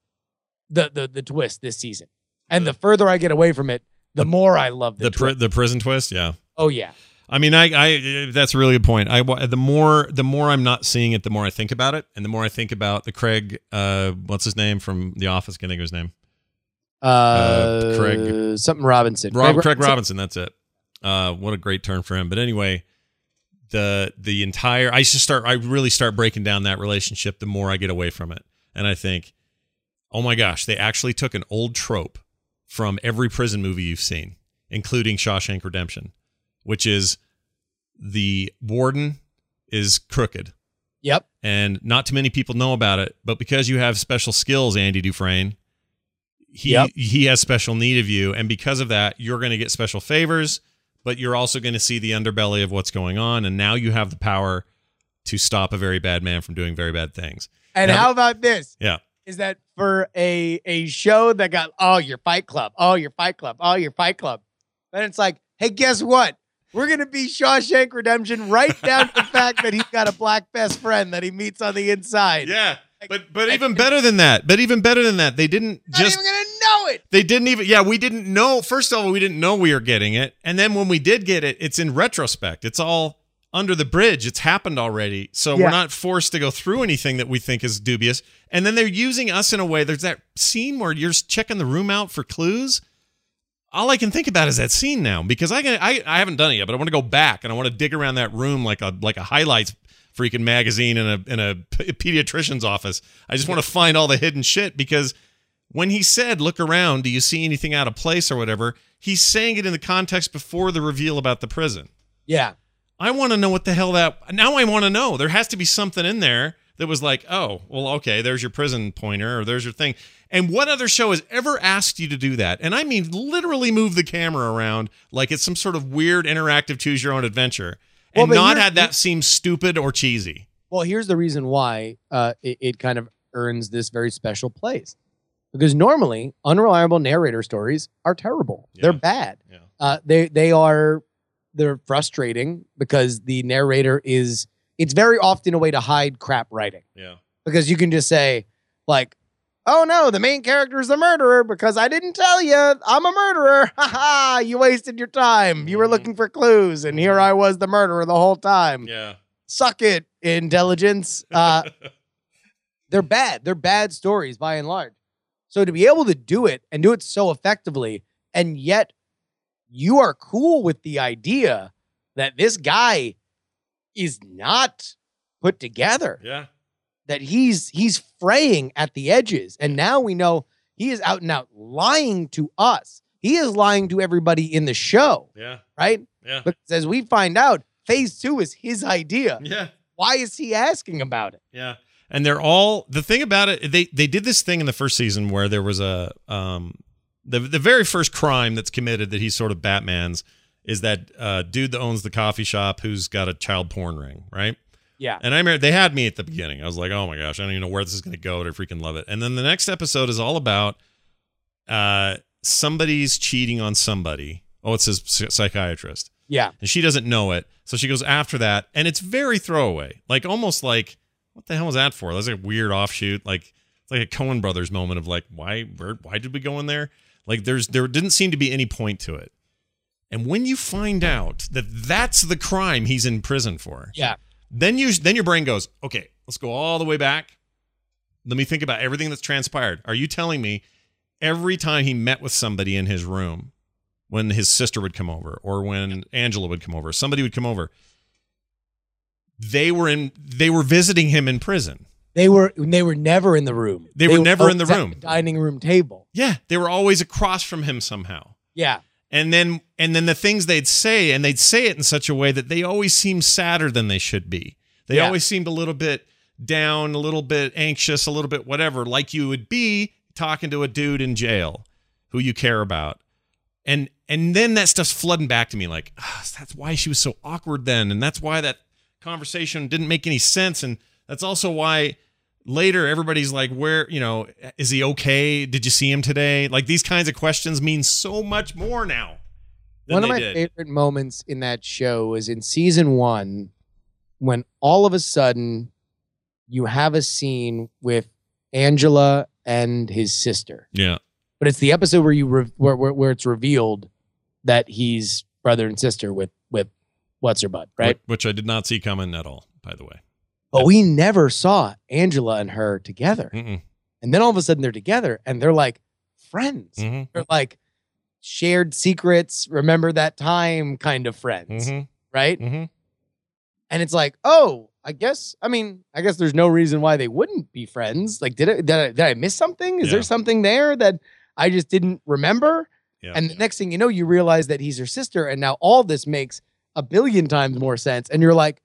the the the twist this season and the further i get away from it the more i love the, The pri- twist. the prison twist. Yeah. oh yeah I mean, I, I, that's a really good point. I, the more, the more I'm not seeing it, the more I think about it, and the more I think about the Craig, uh, what's his name from The Office? Can I think of his name? uh, Craig- something robinson Rob, Craig Robinson. That's it. Uh, what a great turn for him. But anyway, the the entire, I just start, I really start breaking down that relationship. The more I get away from it, and I think, oh my gosh, they actually took an old trope from every prison movie you've seen, including Shawshank Redemption, which is the warden is crooked. Yep. And not too many people know about it, but because you have special skills, Andy Dufresne, he Yep. he has special need of you, and because of that, you're going to get special favors, but you're also going to see the underbelly of what's going on, and now you have the power to stop a very bad man from doing very bad things. And Now- how about this? Yeah. Is that for a a show that got oh your Fight Club, oh your Fight Club, oh your Fight Club, then it's like, hey, guess what? We're gonna be Shawshank Redemption right down to the fact that he's got a black best friend that he meets on the inside. Yeah. But but even better than that, but even better than that, they didn't Not just even gonna know it. They didn't even. Yeah, we didn't know. First of all, we didn't know we were getting it, and then when we did get it, it's in retrospect. It's all under the bridge. It's happened already, so Yeah. we're not forced to go through anything that we think is dubious. And then they're using us in a way. There's that scene where you're checking the room out for clues. All I can think about is that scene now because I can. I, I haven't done it yet, but I want to go back and I want to dig around that room like a like a highlights freaking magazine in a in a pediatrician's office. I just want to find all the hidden shit because when he said, "Look around, do you see anything out of place or whatever?" He's saying it in the context before the reveal about the prison. Yeah. I want to know what the hell that. Now I want to know. There has to be something in there that was like, "Oh, well, okay, there's your prison pointer or there's your thing." And what other show has ever asked you to do that? And I mean, literally move the camera around like it's some sort of weird interactive choose your own adventure, and but not had that seem stupid or cheesy. Well, here's the reason why uh, it, it kind of earns this very special place. Because normally, unreliable narrator stories are terrible. Yeah. They're bad. Yeah. Uh, they they are they're frustrating because the narrator is. It's very often a way to hide crap writing Yeah. because you can just say like, "Oh no, the main character is the murderer because I didn't tell you I'm a murderer." Ha ha! You wasted your time. You were Mhm. looking for clues, and here I was, the murderer, the whole time Yeah. suck it intelligence uh they're bad they're bad stories by and large so to be able to do it and do it so effectively and yet you are cool with the idea that this guy is not put together yeah. that he's he's fraying at the edges and now we know he is out and out lying to us he is lying to everybody in the show Yeah. right Yeah. because as we find out phase two is his idea Yeah. why is he asking about it? Yeah. And they're all the thing about it, they they did this thing in the first season where there was a um the the very first crime that's committed that he's sort of Batman's is that uh dude that owns the coffee shop who's got a child porn ring, right? Yeah. And I remember they had me at the beginning. I was like, oh my gosh, I don't even know where this is gonna go, but I freaking love it. And then the next episode is all about uh somebody's cheating on somebody. Oh, it's his psychiatrist Yeah. and she doesn't know it. So she goes after that, and it's very throwaway, like almost like what the hell was that for? That's like a weird offshoot, like it's like a Coen Brothers moment of like why where, why did we go in there? Like there's there didn't seem to be any point to it. And when you find out that that's the crime he's in prison for, Yeah. then you then your brain goes, okay, let's go all the way back. Let me think about everything that's transpired. Are you telling me every time he met with somebody in his room, when his sister would come over or when Angela would come over, somebody would come over, they were in they were visiting him in prison. They were they were never in the room. They were never in the room. dining room table. Yeah, they were always across from him somehow. Yeah. And then and then the things they'd say and they'd say it in such a way that they always seem sadder than they should be. They Yeah. always seemed a little bit down, a little bit anxious, a little bit whatever, like you would be talking to a dude in jail who you care about. And and then that stuff's flooding back to me like, ah, that's why she was so awkward then and that's why that conversation didn't make any sense and that's also why later everybody's like where you know is he okay did you see him today like these kinds of questions mean so much more now than One of my did. favorite moments in that show was in season one when all of a sudden you have a scene with Angela and his sister. yeah But it's the episode where you re- where, where where it's revealed that he's brother and sister with with what's her butt, right? Wh- which i did not see coming at all by the way But we never saw Angela and her together. Mm-mm. And then all of a sudden they're together and they're like friends. Mhm. They're like shared secrets, remember that time kind of friends, Mhm. right? Mhm. And it's like, oh, I guess, I mean, I guess there's no reason why they wouldn't be friends. Like, did I, did I, did I miss something? Is Yeah. there something there that I just didn't remember. Yeah. And the next thing you know, you realize that he's her sister, and now all this makes a billion times more sense. And you're like,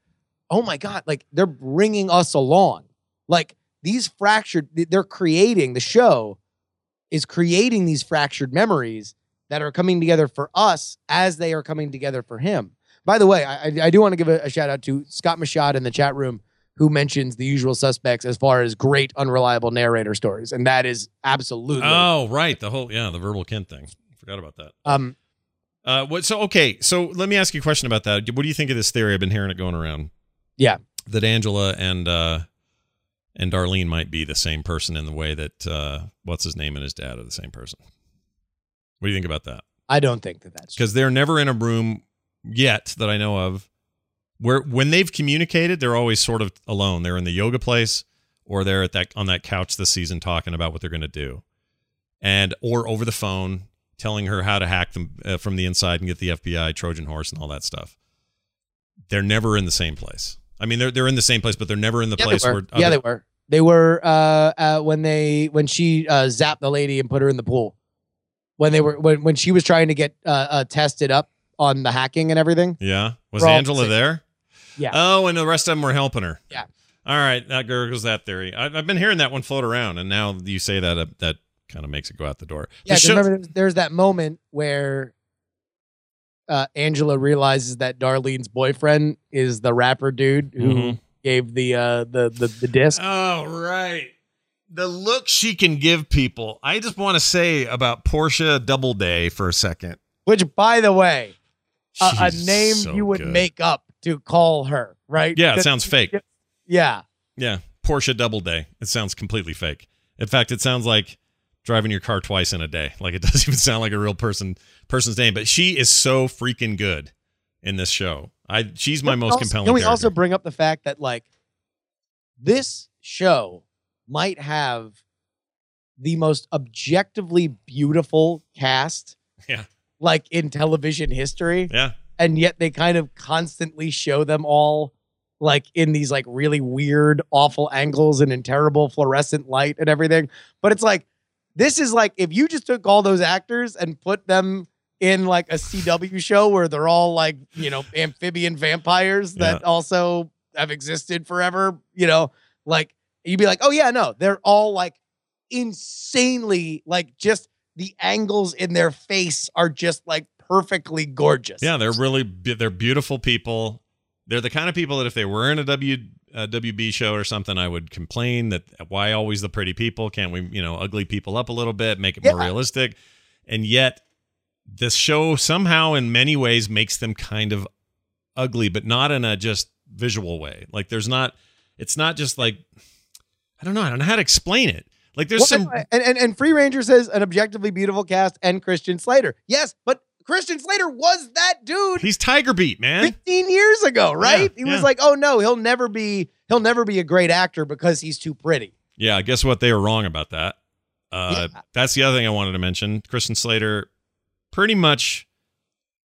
oh my god, like they're bringing us along. Like these fractured, they're creating the show is creating these fractured memories that are coming together for us as they are coming together for him. By the way, I, I- do want to give a, a shout out to Scott Machad in the chat room who mentions the usual suspects as far as great unreliable narrator stories, and that is absolutely. Oh, right. The whole yeah, the verbal Kint thing. Forgot about that. Um, Uh, what? So okay. So let me ask you a question about that. What do you think of this theory? I've been hearing it going around. Yeah. That Angela and uh, and Darlene might be the same person in the way that uh, what's his name and his dad are the same person. What do you think about that? I don't think that that's. Because they're never in a room yet that I know of where when they've communicated, they're always sort of alone. They're in the yoga place or they're at that on that couch this season talking about what they're going to do, and or over the phone telling her how to hack them uh, from the inside and get the FBI Trojan horse and all that stuff. They're never in the same place. I mean, they're they're in the same place, but they're never in the Yeah, place where yeah, they were. They were uh, uh, when they when she uh, zapped the lady and put her in the pool. When they were when when she was trying to get uh, uh, tested up on the hacking and everything. Yeah. Was We're Angela sick. there? Yeah. Oh, and the rest of them were helping her. Yeah. All right. That gurgles that theory. I've, I've been hearing that one float around, and now you say that, uh, that kind of makes it go out the door. The Yeah, show- remember there's, there's that moment where uh, Angela realizes that Darlene's boyfriend is the rapper dude who Mhm. gave the uh, the the the disc. Oh, right. The look she can give people. I just want to say about Portia Doubleday for a second. Which, by the way, a, a name so you would good. make up to call her, right? Yeah, it sounds fake. Yeah. Yeah, Portia Doubleday. It sounds completely fake. In fact, it sounds like driving your car twice in a day. Like it doesn't even sound like a real person person's name. But she is so freaking good in this show. I she's my most also- compelling. Can we character. also bring up the fact that like this show might have the most objectively beautiful cast, Yeah. like in television history, Yeah. and yet they kind of constantly show them all like in these like really weird, awful angles and in terrible fluorescent light and everything. But it's like this is like if you just took all those actors and put them in like a CW show where they're all like, you know, amphibian vampires that also have existed forever, you know, like you'd be like, oh yeah, no, they're all like insanely like just the angles in their face are just like perfectly gorgeous. Yeah, they're really they're beautiful people. They're the kind of people that if they were in a W uh, WB show or something, I would complain that why always the pretty people? Can't we, you know, ugly people up a little bit, make it more realistic? And yet, this show somehow, in many ways, makes them kind of ugly, but not in a just visual way. Like there's not, it's not just like I don't know, I don't know how to explain it. Like there's Well, some and, and and Free Ranger says an objectively beautiful cast and Christian Slater. Yes, but Christian Slater was that dude he's Tiger Beat, man. 15 years ago, right? Yeah, he was yeah. like, "Oh no, he'll never be he'll never be a great actor because he's too pretty." Yeah, guess what? They were wrong about that. Uh, Yeah. That's the other thing I wanted to mention. Christian Slater pretty much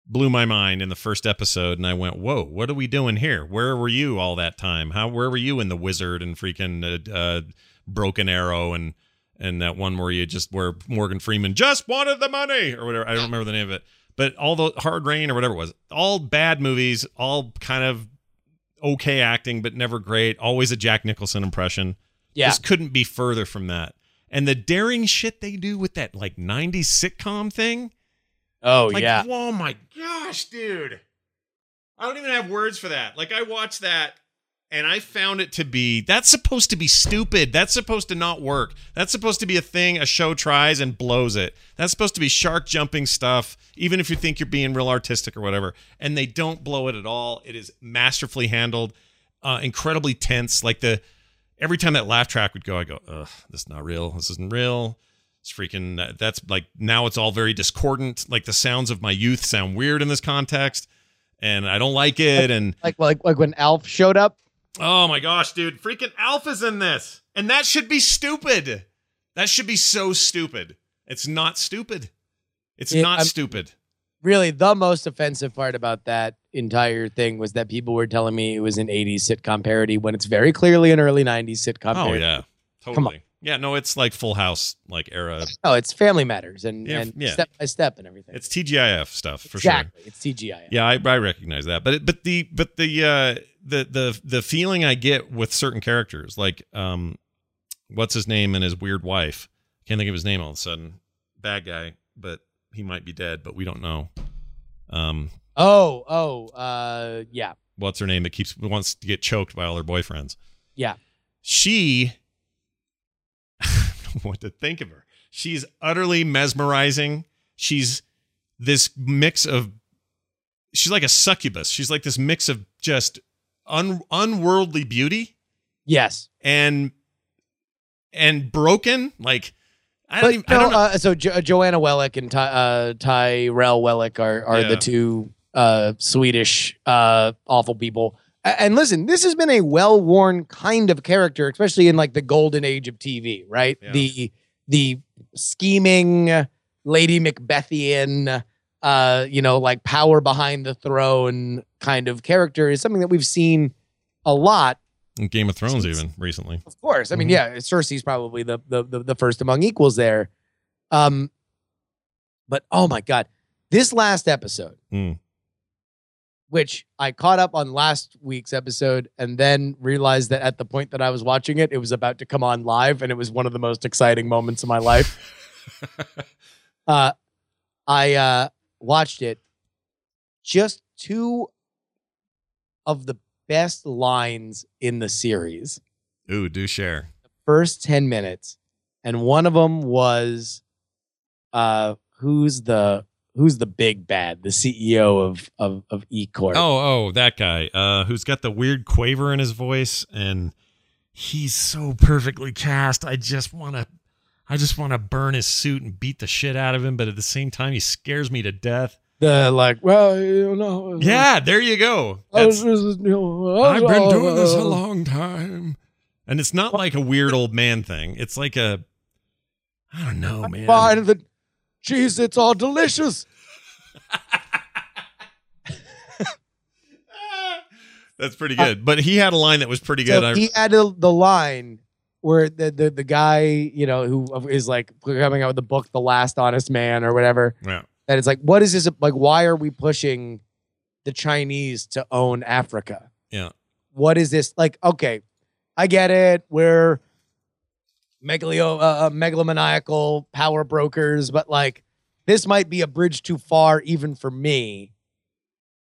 blew my mind in the first episode, and I went, "Whoa, what are we doing here? Where were you all that time? How where were you in the Wizard and freaking uh, uh, Broken Arrow and and that one where you just where Morgan Freeman just wanted the money or whatever? I don't remember the name of it, but all the Hard Rain or whatever it was, all bad movies, all kind of okay acting, but never great. Always a Jack Nicholson impression. Yeah. This couldn't be further from that. And the daring shit they do with that like 90s sitcom thing. Oh Like, yeah. oh my gosh, dude. I don't even have words for that. Like I watched that and I found it to be that's supposed to be stupid. That's supposed to not work. That's supposed to be a thing a show tries and blows it. That's supposed to be shark jumping stuff, even if you think you're being real artistic or whatever. And they don't blow it at all. It is masterfully handled, uh, incredibly tense. Like the every time that laugh track would go, I go, ugh, this is not real. This isn't real. It's freaking. That's like now it's all very discordant. Like the sounds of my youth sound weird in this context, and I don't like it. And Like like like when Alf showed up. Oh my gosh, dude, freaking Alpha's in this, and that should be stupid. That should be so stupid. It's not stupid. It's It- not I'm- stupid. Really, the most offensive part about that entire thing was that people were telling me it was an 80s sitcom parody when it's very clearly an early 90s sitcom Oh parody. yeah, totally. Come on. Yeah, no, it's like Full House like era. No, it's Family Matters and, Yeah, and yeah. step by step and everything. It's TGIF stuff for sure. exactly. It's TGI. Yeah, I, I recognize that, but it, but the but the uh, the the the feeling I get with certain characters, like um, what's his name and his weird wife, can't think of his name all of a sudden. Bad guy, but he might be dead, but we don't know. Um, Oh, oh, uh, yeah. what's her name that keeps wants to get choked by all her boyfriends? Yeah. She, I don't know what to think of her. She's utterly mesmerizing. She's this mix of, she's like a succubus. She's like this mix of just un, unworldly beauty Yes. and and broken. Like I don't, even, I don't know. uh, so jo- Joanna Wellick and Ty- uh, Tyrell Wellick are are Yeah. the two uh, Swedish uh, awful people. And listen, this has been a well-worn kind of character, especially in like the golden age of TV, right? Yeah. The the scheming Lady Macbethian, uh, you know, like power behind the throne kind of character is something that we've seen a lot Game of Thrones even recently. of course. I mean, Mhm. yeah, Cersei's probably the, the the the first among equals there. Um, but oh my god, this last episode, Mm. which I caught up on last week's episode, and then realized that at the point that I was watching it, it was about to come on live, and it was one of the most exciting moments of my life. uh, I uh, watched it. Just two of the best lines in the series Ooh, do share. The first 10 minutes and one of them was uh who's the who's the big bad the ceo of of of ecorp Oh, oh, that guy uh, who's got the weird quaver in his voice, and he's so perfectly cast. I just want to, I just want to burn his suit and beat the shit out of him. But at the same time, he scares me to death. the like well you know Yeah, there you go. That's- just, you know, I've been doing this a uh, long time, and it's not like a weird old man thing. It's like a, I don't know, man. fine the cheese it's all delicious That's pretty good. But he had a line that was pretty good. so he had a, the line where the, the the guy you know who is like coming out with the book the last honest man or whatever yeah. that it's like, what is this like? Why are we pushing the Chinese to own Africa? Yeah. What is this like? Okay, I get it. We're megalio, uh, uh, megalomaniacal power brokers, but like this might be a bridge too far even for me.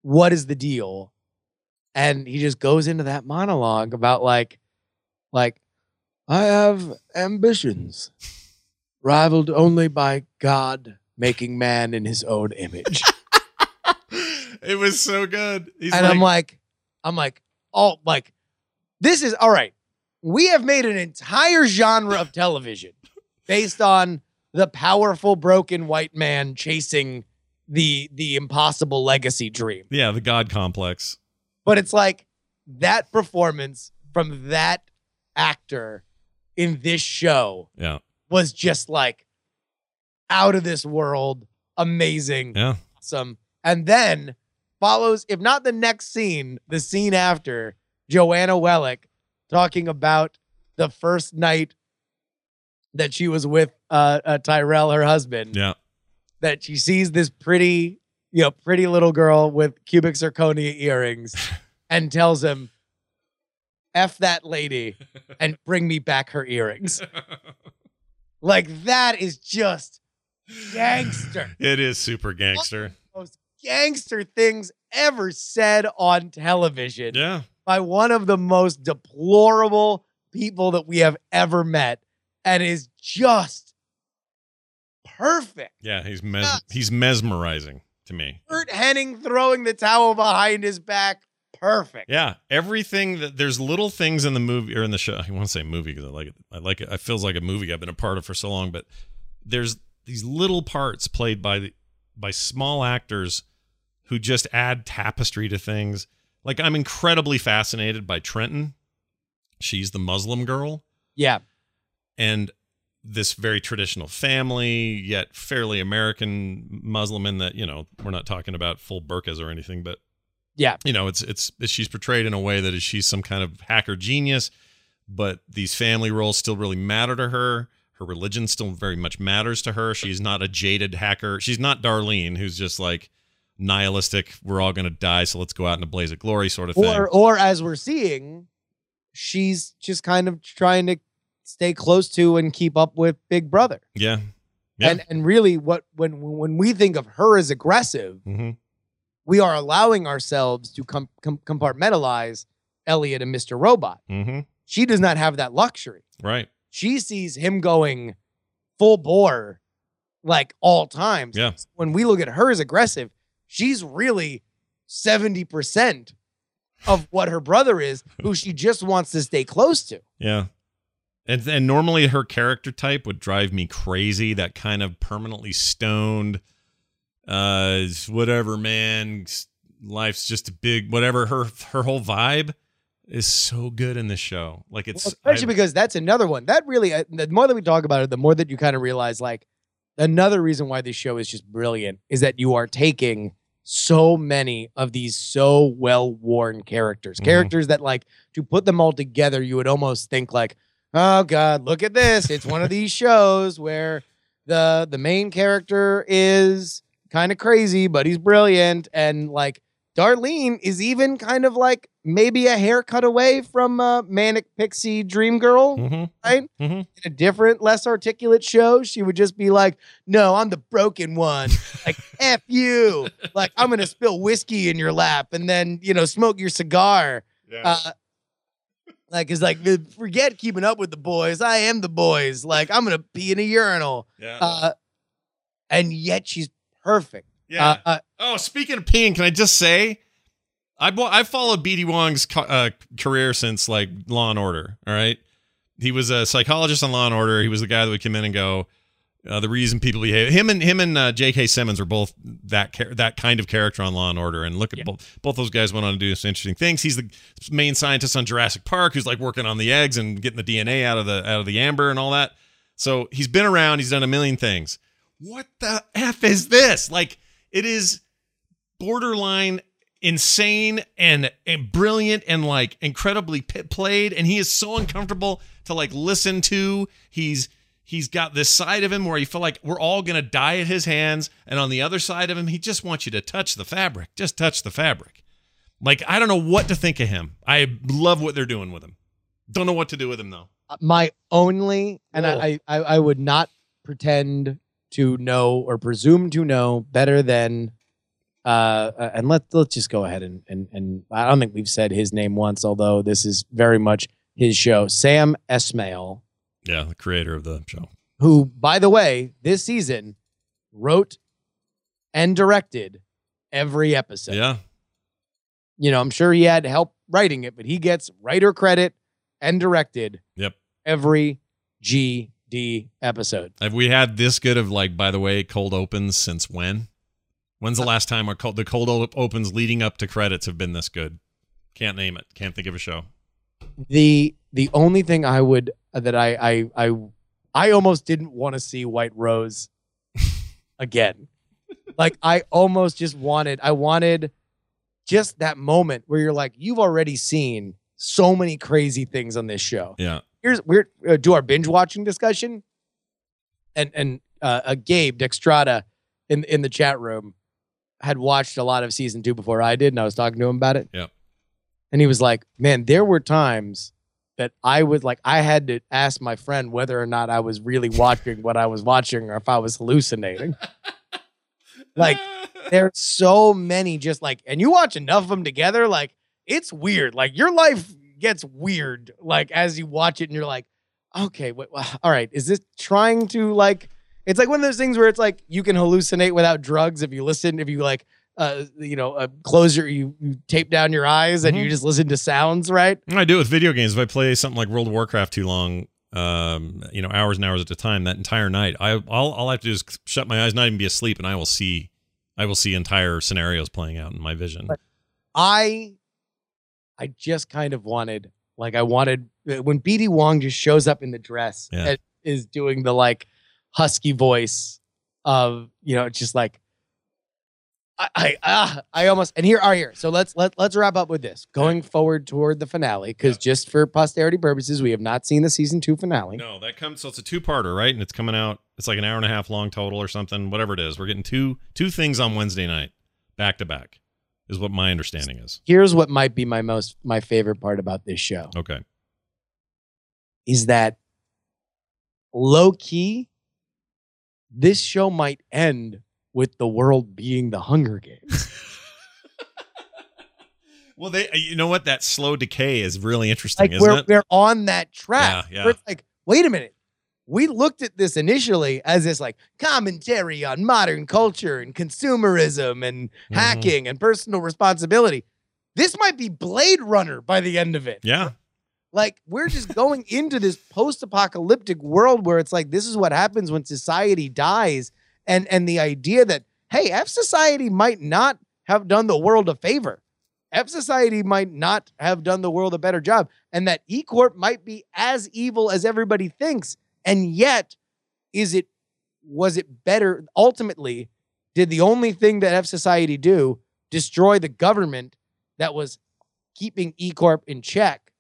What is the deal? And he just goes into that monologue about like, like, I have ambitions, rivaled only by God making man in his own image. it was so good. He's and I'm like, I'm like, oh, like, this is all right. We have made an entire genre of television based on the powerful broken white man chasing the the impossible legacy dream. yeah, the God complex. But it's like that performance from that actor in this show Yeah, was just like out of this world, amazing, yeah. awesome. And then follows, if not the next scene, the scene after Joanna Wellick talking about the first night that she was with uh, uh Tyrell, her husband, Yeah. that she sees this pretty, you know, pretty little girl with cubic zirconia earrings and tells him, F that lady and bring me back her earrings. Like that is just gangster. It is super gangster. Most gangster things ever said on television Yeah. by one of the most deplorable people that we have ever met and is just perfect. Yeah, he's mes- he's mesmerizing to me. Kurt Henning throwing the towel behind his back, perfect. Yeah, everything that there's little things in the movie or in the show. I want to say movie because I like it. I like it. It feels like a movie I've been a part of for so long. But there's these little parts played by the by small actors who just add tapestry to things. Like I'm incredibly fascinated by Trenton. She's the Muslim girl Yeah. and this very traditional family, yet fairly American Muslim in that, you know, we're not talking about full burqas or anything, but Yeah. you know, it's it's she's portrayed in a way that is she's some kind of hacker genius, but these family roles still really matter to her. Her religion still very much matters to her. She's not a jaded hacker. She's not Darlene, who's just like nihilistic. We're all going to die, so let's go out in a blaze of glory, sort of thing. Or or as we're seeing, she's just kind of trying to stay close to and keep up with Big Brother. yeah, Yeah. And and really what when when we think of her as aggressive, hmm we are allowing ourselves to com- com- compartmentalize Elliot and Mr. Robot. hmm She does not have that luxury. right. She sees him going full bore like all times. Yeah. When we look at her as aggressive, she's really 70% of what her brother is, who she just wants to stay close to. Yeah. And and normally her character type would drive me crazy. That kind of permanently stoned, uh, whatever man. Life's just a big whatever. Her her whole vibe is so good in this show. Like it's Well, especially I- because that's another one that really uh, the more that we talk about it the more that you kind of realize like another reason why this show is just brilliant is that you are taking so many of these so well worn characters Mhm. characters that like to put them all together you would almost think like oh god look at this it's one of these shows where the the main character is kind of crazy but he's brilliant and like Darlene is even kind of like maybe a haircut away from uh, Manic Pixie Dream Girl, Mhm. right? Mhm. In a different, less articulate show, she would just be like, "No, I'm the broken one. Like f you. Like I'm gonna spill whiskey in your lap and then you know smoke your cigar." Uh, like it's like forget keeping up with the boys. I am the boys. Like I'm gonna be in a urinal. yeah. Uh, and yet she's perfect. yeah. Uh, uh, Oh, speaking of peeing, can I just say, I've I've followed BD Wong's uh, career since like Law and Order. All right, he was a psychologist on Law and Order. He was the guy that would come in and go. Uh, the reason people behave him and him and uh, J.K. Simmons were both that that kind of character on Law and Order. And look at both both those guys went on to do some interesting things. He's the main scientist on Jurassic Park, who's like working on the eggs and getting the DNA out of the out of the amber and all that. So he's been around. He's done a million things. What the f is this? Like it is borderline insane and, and brilliant and like incredibly pit played. And he is so uncomfortable to like listen to. He's he's got this side of him where you feel like we're all gonna die at his hands. And on the other side of him he just wants you to touch the fabric. Just touch the fabric. Like i don't know what to think of him. I love what they're doing with him. Don't know what to do with him though. My only and I, I I would not pretend to know or presume to know better than uh and let let's just go ahead and and and I don't think we've said his name once although this is very much his show. Sam Esmail. Yeah the creator of the show. Who by the way this season wrote and directed every episode. Yeah. You know I'm sure he had help writing it but he gets writer credit and directed yep. every GD episode. Have we had this good of like by the way cold opens since when? When's the last time our cold the cold opens leading up to credits have been this good? Can't name it. Can't think of a show. The the only thing I would uh, that I I I I almost didn't want to see White Rose again. like I almost just wanted I wanted just that moment where you're like you've already seen so many crazy things on this show. yeah Here's we're uh, do our binge watching discussion. And and uh, uh Gabe Dextrada in in the chat room had watched a lot of season 2 before I did and I was talking to him about it. Yep. And he was like, "Man, there were times that I was like, I had to ask my friend whether or not I was really watching what I was watching or if I was hallucinating. like, there's so many just like, and you watch enough of them together, like, it's weird. Like, your life gets weird, like, as you watch it and you're like, okay, wait, all right, is this trying to like, it's like one of those things where it's like you can hallucinate without drugs if you listen, if you like, uh, you know, uh, close your, you, you tape down your eyes and you Mhm. just listen to sounds, right? I do it with video games. If I play something like World of Warcraft too long, um, you know, hours and hours at a time, that entire night, I all all I have to do is shut my eyes, not even be asleep, and I will see, I will see entire scenarios playing out in my vision. I I just kind of wanted like I wanted uh, when BD Wong just shows up in the dress Yeah. and is doing the like husky voice of you know just like I I, ah, I almost and here are here. So let's let let's wrap up with this. Going forward toward the finale, because just for posterity purposes, we have not seen the season two finale. No, that comes so it's a two-parter, right? And it's coming out. It's like an hour and a half long total or something, whatever it is. We're getting two two things on Wednesday night, back to back, is what my understanding is. Here's what might be my most my favorite part about this show Okay. is that low key, this show might end with the world being the Hunger Games. Well, they, uh, you know what? That slow decay is really interesting, like isn't we're it? we're on that track. Yeah, yeah. It's like, wait a minute. We looked at this initially as this like commentary on modern culture and consumerism and Mhm. hacking and personal responsibility. This might be Blade Runner by the end of it. Yeah. Like we're just going into this post-apocalyptic world where it's like this is what happens when society dies and and the idea that hey, F society might not have done the world a favor. F society might not have done the world a better job and that E Corp might be as evil as everybody thinks and yet is it was it better ultimately did the only thing that F society do destroy the government that was keeping E Corp in check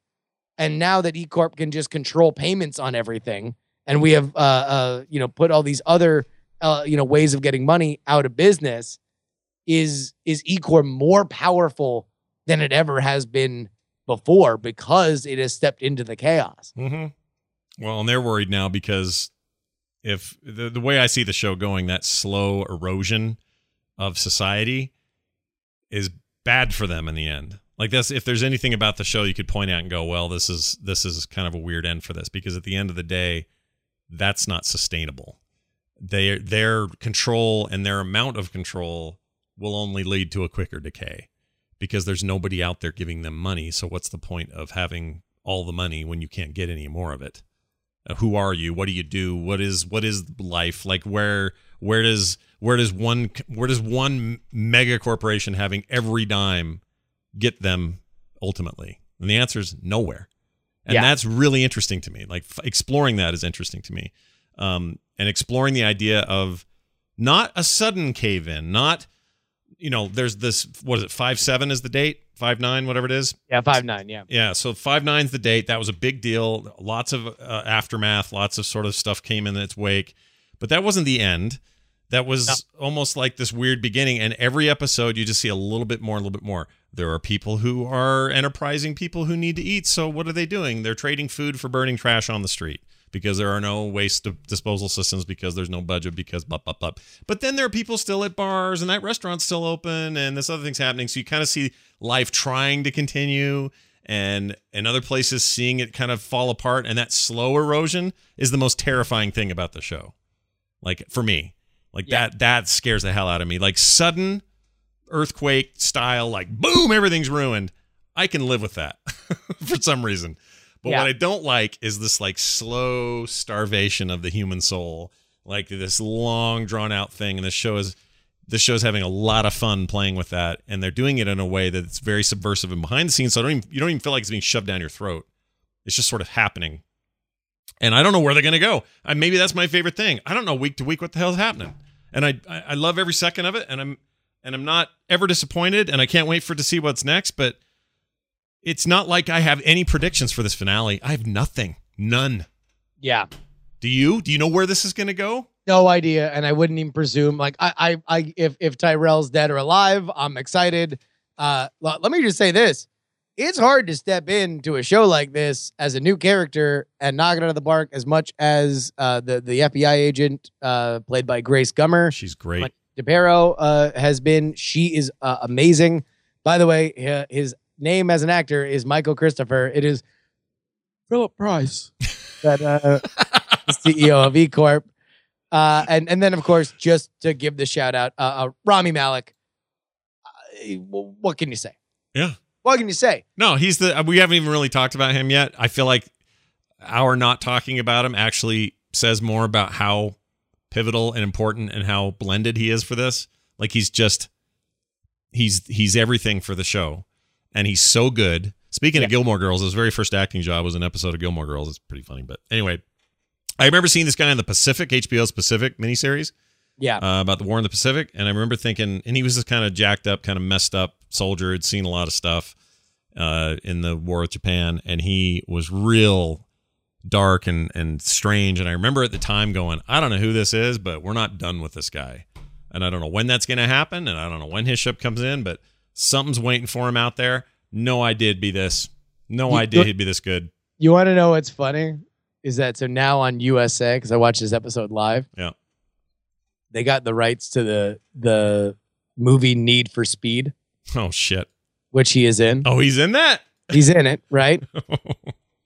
and now that E Corp can just control payments on everything, and we have uh, uh, you know put all these other uh, you know ways of getting money out of business, is is E Corp more powerful than it ever has been before because it has stepped into the chaos. hmm Well, and they're worried now because if the the way I see the show going, that slow erosion of society is bad for them in the end. Like that's if there's anything about the show you could point out and go, well, this is this is kind of a weird end for this because at the end of the day, that's not sustainable. Their their control and their amount of control will only lead to a quicker decay because there's nobody out there giving them money. So what's the point of having all the money when you can't get any more of it? Uh, who are you? What do you do? What is what is life like? Where where does where does one where does one mega corporation having every dime get them ultimately? And the answer is nowhere. And Yeah. that's really interesting to me. Like f- exploring that is interesting to me. Um, and exploring the idea of not a sudden cave in, not you know, there's this what is it, five seven is the date? Five nine, whatever it is. Yeah, five nine. Yeah, Yeah, so five nine's the date. That was a big deal. Lots of uh, aftermath, lots of sort of stuff came in its wake, but that wasn't the end. That was almost like this weird beginning. And every episode, you just see a little bit more, a little bit more. There are people who are enterprising people who need to eat. So what are they doing? They're trading food for burning trash on the street because there are no waste disposal systems because there's no budget because blah blah blah. But then there are people still at bars and that restaurant's still open and this other thing's happening. So you kind of see life trying to continue and and other places seeing it kind of fall apart. And that slow erosion is the most terrifying thing about the show. Like for me, like Yeah. that that scares the hell out of me. Like sudden earthquake style, like boom, everything's ruined. I can live with that for some reason. But Yeah. what I don't like is this like slow starvation of the human soul, like this long drawn out thing. And this show is this show's having a lot of fun playing with that, and they're doing it in a way that's very subversive and behind the scenes. So I don't even, you don't even feel like it's being shoved down your throat. It's just sort of happening. And I don't know where they're going to go. I, maybe that's my favorite thing. I don't know week to week what the hell's happening, and I, I I love every second of it, and I'm and I'm not ever disappointed, and I can't wait for to see what's next. But it's not like I have any predictions for this finale. I have nothing, none. yeah. Do you? Do you know where this is going to go? No idea, and I wouldn't even presume. Like I, I, I if if Tyrell's dead or alive, I'm excited. Uh, let me just say this: it's hard to step into a show like this as a new character and knock it out of the park as much as uh, the the FBI agent uh, played by Grace Gummer. She's great. Like- DiPierro uh, has been. She is uh, amazing. By the way, his name as an actor is Michael Cristofer. It is Philip Price, that uh, the CEO of E Corp. Uh, and and then of course, just to give the shout out, uh, uh, Rami Malek. Uh, what can you say? Yeah. What can you say? No, he's the. We haven't even really talked about him yet. I feel like our not talking about him actually says more about how pivotal and important and how blended he is for this. Like he's just he's he's everything for the show, and he's so good. Speaking Yeah. of Gilmore Girls, his very first acting job was an episode of Gilmore Girls. It's pretty funny, but anyway, I remember seeing this guy in the Pacific HBO's Pacific miniseries, Yeah. uh, about the war in the Pacific, and I remember thinking, and he was this kind of jacked up, kind of messed up soldier, had seen a lot of stuff uh, in the war with Japan, and he was real dark and and strange. And I remember at the time going, I don't know who this is, but we're not done with this guy, and I don't know when that's going to happen, and I don't know when his ship comes in, but something's waiting for him out there. No idea it'd be this. No You- idea he'd be this good. You want to know what's funny? Is that so now on USA because I watched this episode live. Yeah. They got the rights to the the movie Need for Speed, Oh shit. which he is in. Oh, he's in that. He's in it, right?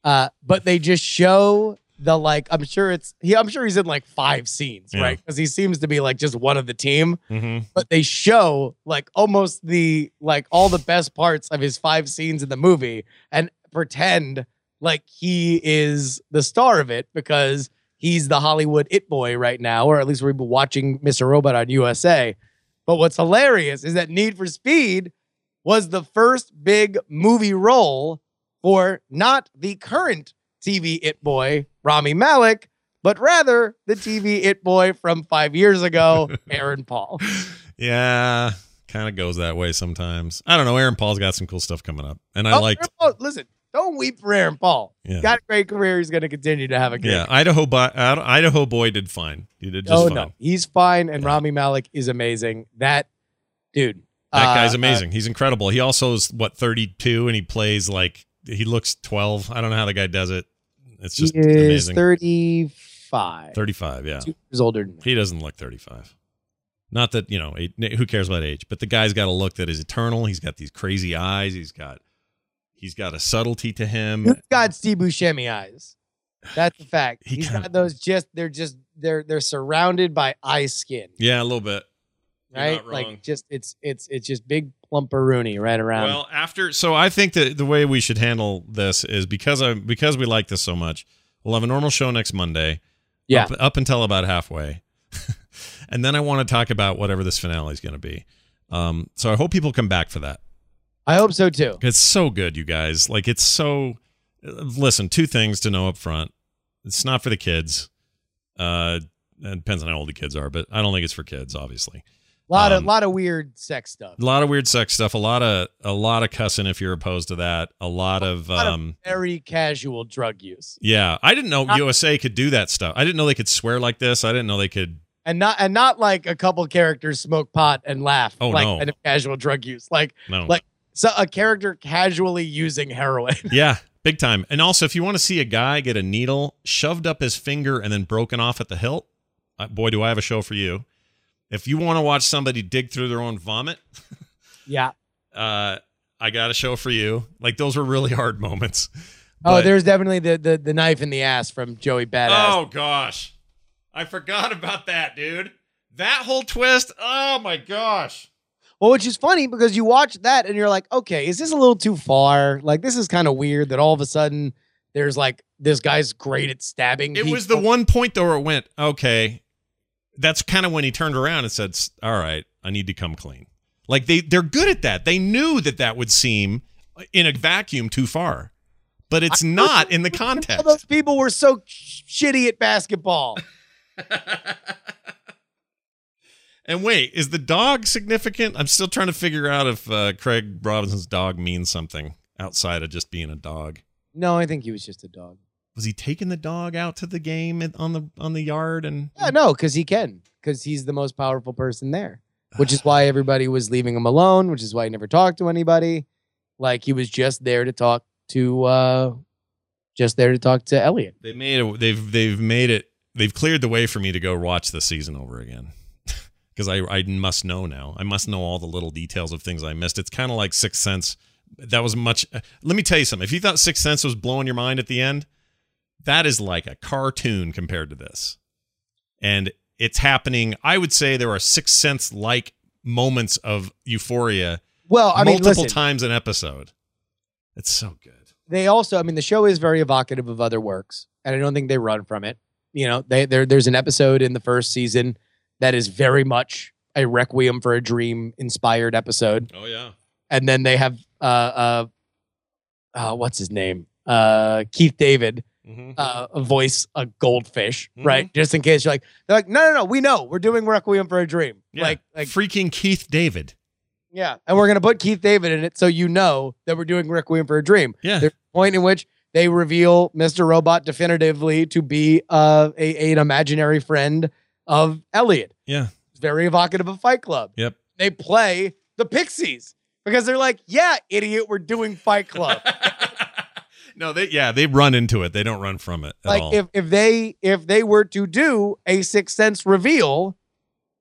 Uh, but they just show the like. I'm sure it's he. I'm sure he's in like five scenes, Yeah. right? Because he seems to be like just one of the team. hmm But they show like almost the like all the best parts of his five scenes in the movie and pretend like he is the star of it because he's the Hollywood it boy right now, or at least we've been watching Mr. Robot on USA. But what's hilarious is that Need for Speed was the first big movie role for not the current TV it boy, Rami Malek, but rather the TV it boy from five years ago, Aaron Paul. Yeah, kind of goes that way sometimes. I don't know. Aaron Paul's got some cool stuff coming up, and I Oh. Paul, listen, don't weep for Aaron Paul. Yeah. Got a great career. He's going to continue to have a great Yeah, Idaho, boy, Idaho boy did fine. He did just oh fine. no, he's fine, and Yeah. Rami Malek is amazing. That dude, That uh, guy's uh, amazing. He's incredible. He also is what 32, and he plays like he looks 12. I don't know how the guy does it. It's just he is amazing. thirty-five. 35, yeah. Two years older than me. He doesn't look 35. Not that, you know, who cares about age, but the guy's got a look that is eternal. He's got these crazy eyes. He's got he's got a subtlety to him. He's got Steve Buscemi eyes. That's the fact. He He's kinda- got those. Just they're just they're they're surrounded by eye skin, Yeah, a little bit. Right? Like just it's it's it's just big plumperoonie right around. Well, after so I think that the way we should handle this is because I because we like this so much, we'll have a normal show next Monday. Yeah. Up, up until about halfway. and then I want to talk about whatever this finale is going to be. Um, so I hope people come back for that. I hope so too. It's so good, you guys. Like it's so. Listen, two things to know up front. It's not for the kids. Uh, it depends on how old the kids are, but I don't think it's for kids. Obviously, A lot Um, of lot of weird sex stuff. a lot of weird sex stuff. A lot of a lot of cussing if you're opposed to that. A lot of lot of um. Very casual drug use, Yeah, I didn't know Not- USA could do that stuff. I didn't know they could swear like this. I didn't know they could. and not and not like a couple characters smoke pot and laugh. Oh, like no. kind of casual drug use. Like No. Like- so a character casually using heroin. yeah, big time. And also, if you want to see a guy get a needle shoved up his finger and then broken off at the hilt, uh, boy, do I have a show for you. If you want to watch somebody dig through their own vomit, yeah. uh, I got a show for you. Like those were really hard moments. Oh, there's definitely the, the the knife in the ass from Joey Badass. Oh gosh, I forgot about that, dude. That whole twist. Oh my gosh. Well, which is funny because you watch that and you're like, okay, is this a little too far? Like, this is kind of weird that all of a sudden there's like this guy's great at stabbing. It was the one point though where it went, okay. That's kind of when he turned around and said, "All right, I need to come clean." Like they they're good at that. They knew that that would seem in a vacuum too far, but it's not in the All those context. people were so sh- shitty at basketball. and wait, is the dog significant? I'm still trying to figure out if uh, Craig Robinson's dog means something outside of just being a dog. No, I think he was just a dog. Was he taking the dog out to the game on the on the yard and Yeah, no, because he can, because he's the most powerful person there, which is why everybody was leaving him alone, which is why he never talked to anybody. Like he was just there to talk to, uh just there to talk to Elliot. They made it. They've they've made it. They've cleared the way for me to go watch the season over again because I I must know now. I must know all the little details of things I missed. It's kind of like Sixth Sense. That was much. Let me tell you something. If you thought Sixth Sense was blowing your mind at the end, that is like a cartoon compared to this, and it's happening. I would say there are six Sense like moments of euphoria Well, I mean, multiple listen, times an episode. It's so good. they also, I mean, the show is very evocative of other works, and I don't think they run from it. You know, they there there's an episode in the first season that is very much a Requiem for a Dream inspired episode, Oh yeah. and then they have uh uh, uh what's his name uh Keith David Mhm. uh, voice a goldfish, Mhm. right? Just in case you're like, they're like, no, no, no, we know we're doing Requiem for a Dream, Yeah. like, like, freaking Keith David. yeah, and we're gonna put Keith David in it so you know that we're doing Requiem for a Dream. Yeah. There's a point in which they reveal Mr. Robot definitively to be uh, a an imaginary friend of Elliot. Yeah. It's very evocative of Fight Club. Yep. They play the Pixies because they're like, yeah, idiot, we're doing Fight Club. no, they yeah, they run into it. They don't run from it at like all. if if they if they were to do a Sixth Sense reveal,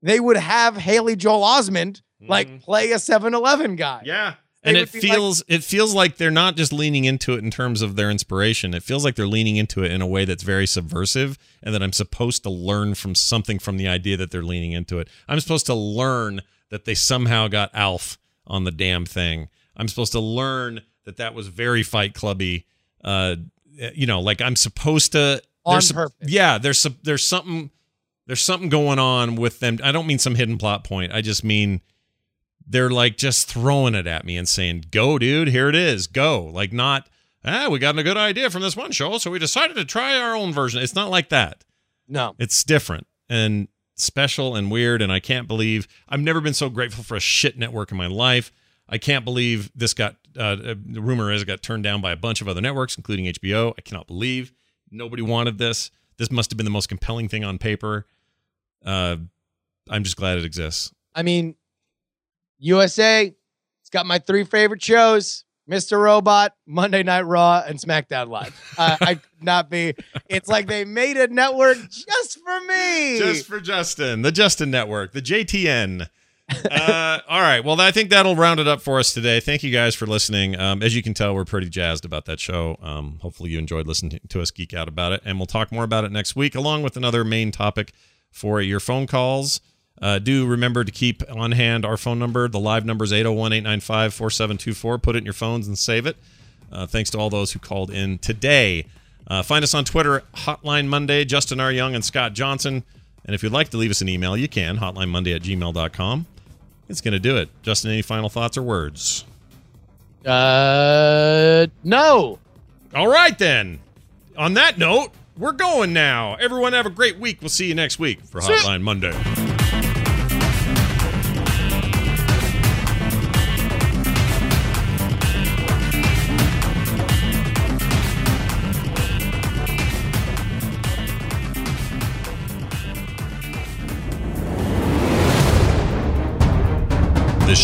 they would have Haley Joel Osment like mm. play a 7-Eleven guy. Yeah. They And it feels it feels like they're not just leaning into it in terms of their inspiration. It feels like they're leaning into it in a way that's very subversive and that I'm supposed to learn from something from the idea that they're leaning into it. I'm supposed to learn that they somehow got Alf on the damn thing. I'm supposed to learn that that was very Fight Clubby. Uh, you know, like I'm supposed to On purpose. Yeah, there's some, there's something there's something going on with them. I don't mean some hidden plot point. I just mean they're like just throwing it at me and saying, "Go, dude, here it is, go." Like not, ah, we got a good idea from this one show, so we decided to try our own version. It's not like that. No. It's different and special and weird. And I can't believe I've never been so grateful for a shit network in my life. I can't believe this got. Uh, the rumor is it got turned down by a bunch of other networks, including HBO. I cannot believe nobody wanted this. This must have been the most compelling thing on paper. Uh, I'm just glad it exists. I mean, USA, it's got my three favorite shows. Mr. Robot, Monday Night Raw, and SmackDown Live. Uh, I could not be. It's like they made a network just for me. Just for Justin, the Justin Network, the JTN. Uh, all right. Well, I think that'll round it up for us today. Thank you guys for listening. Um, as you can tell, we're pretty jazzed about that show. Um, hopefully, you enjoyed listening to us geek out about it, and we'll talk more about it next week, along with another main topic for your phone calls. Uh, do remember to keep on hand our phone number. The live number is 801 895 4724. Put it in your phones and save it. Uh, thanks to all those who called in today. Uh, find us on Twitter, Hotline Monday, Justin R. Young and Scott Johnson. And if you'd like to leave us an email, you can, hotlinemonday at gmail.com. It's going to do it. Justin, any final thoughts or words? Uh, no. All right, then. On that note, we're going now. Everyone have a great week. We'll see you next week for Hotline Monday.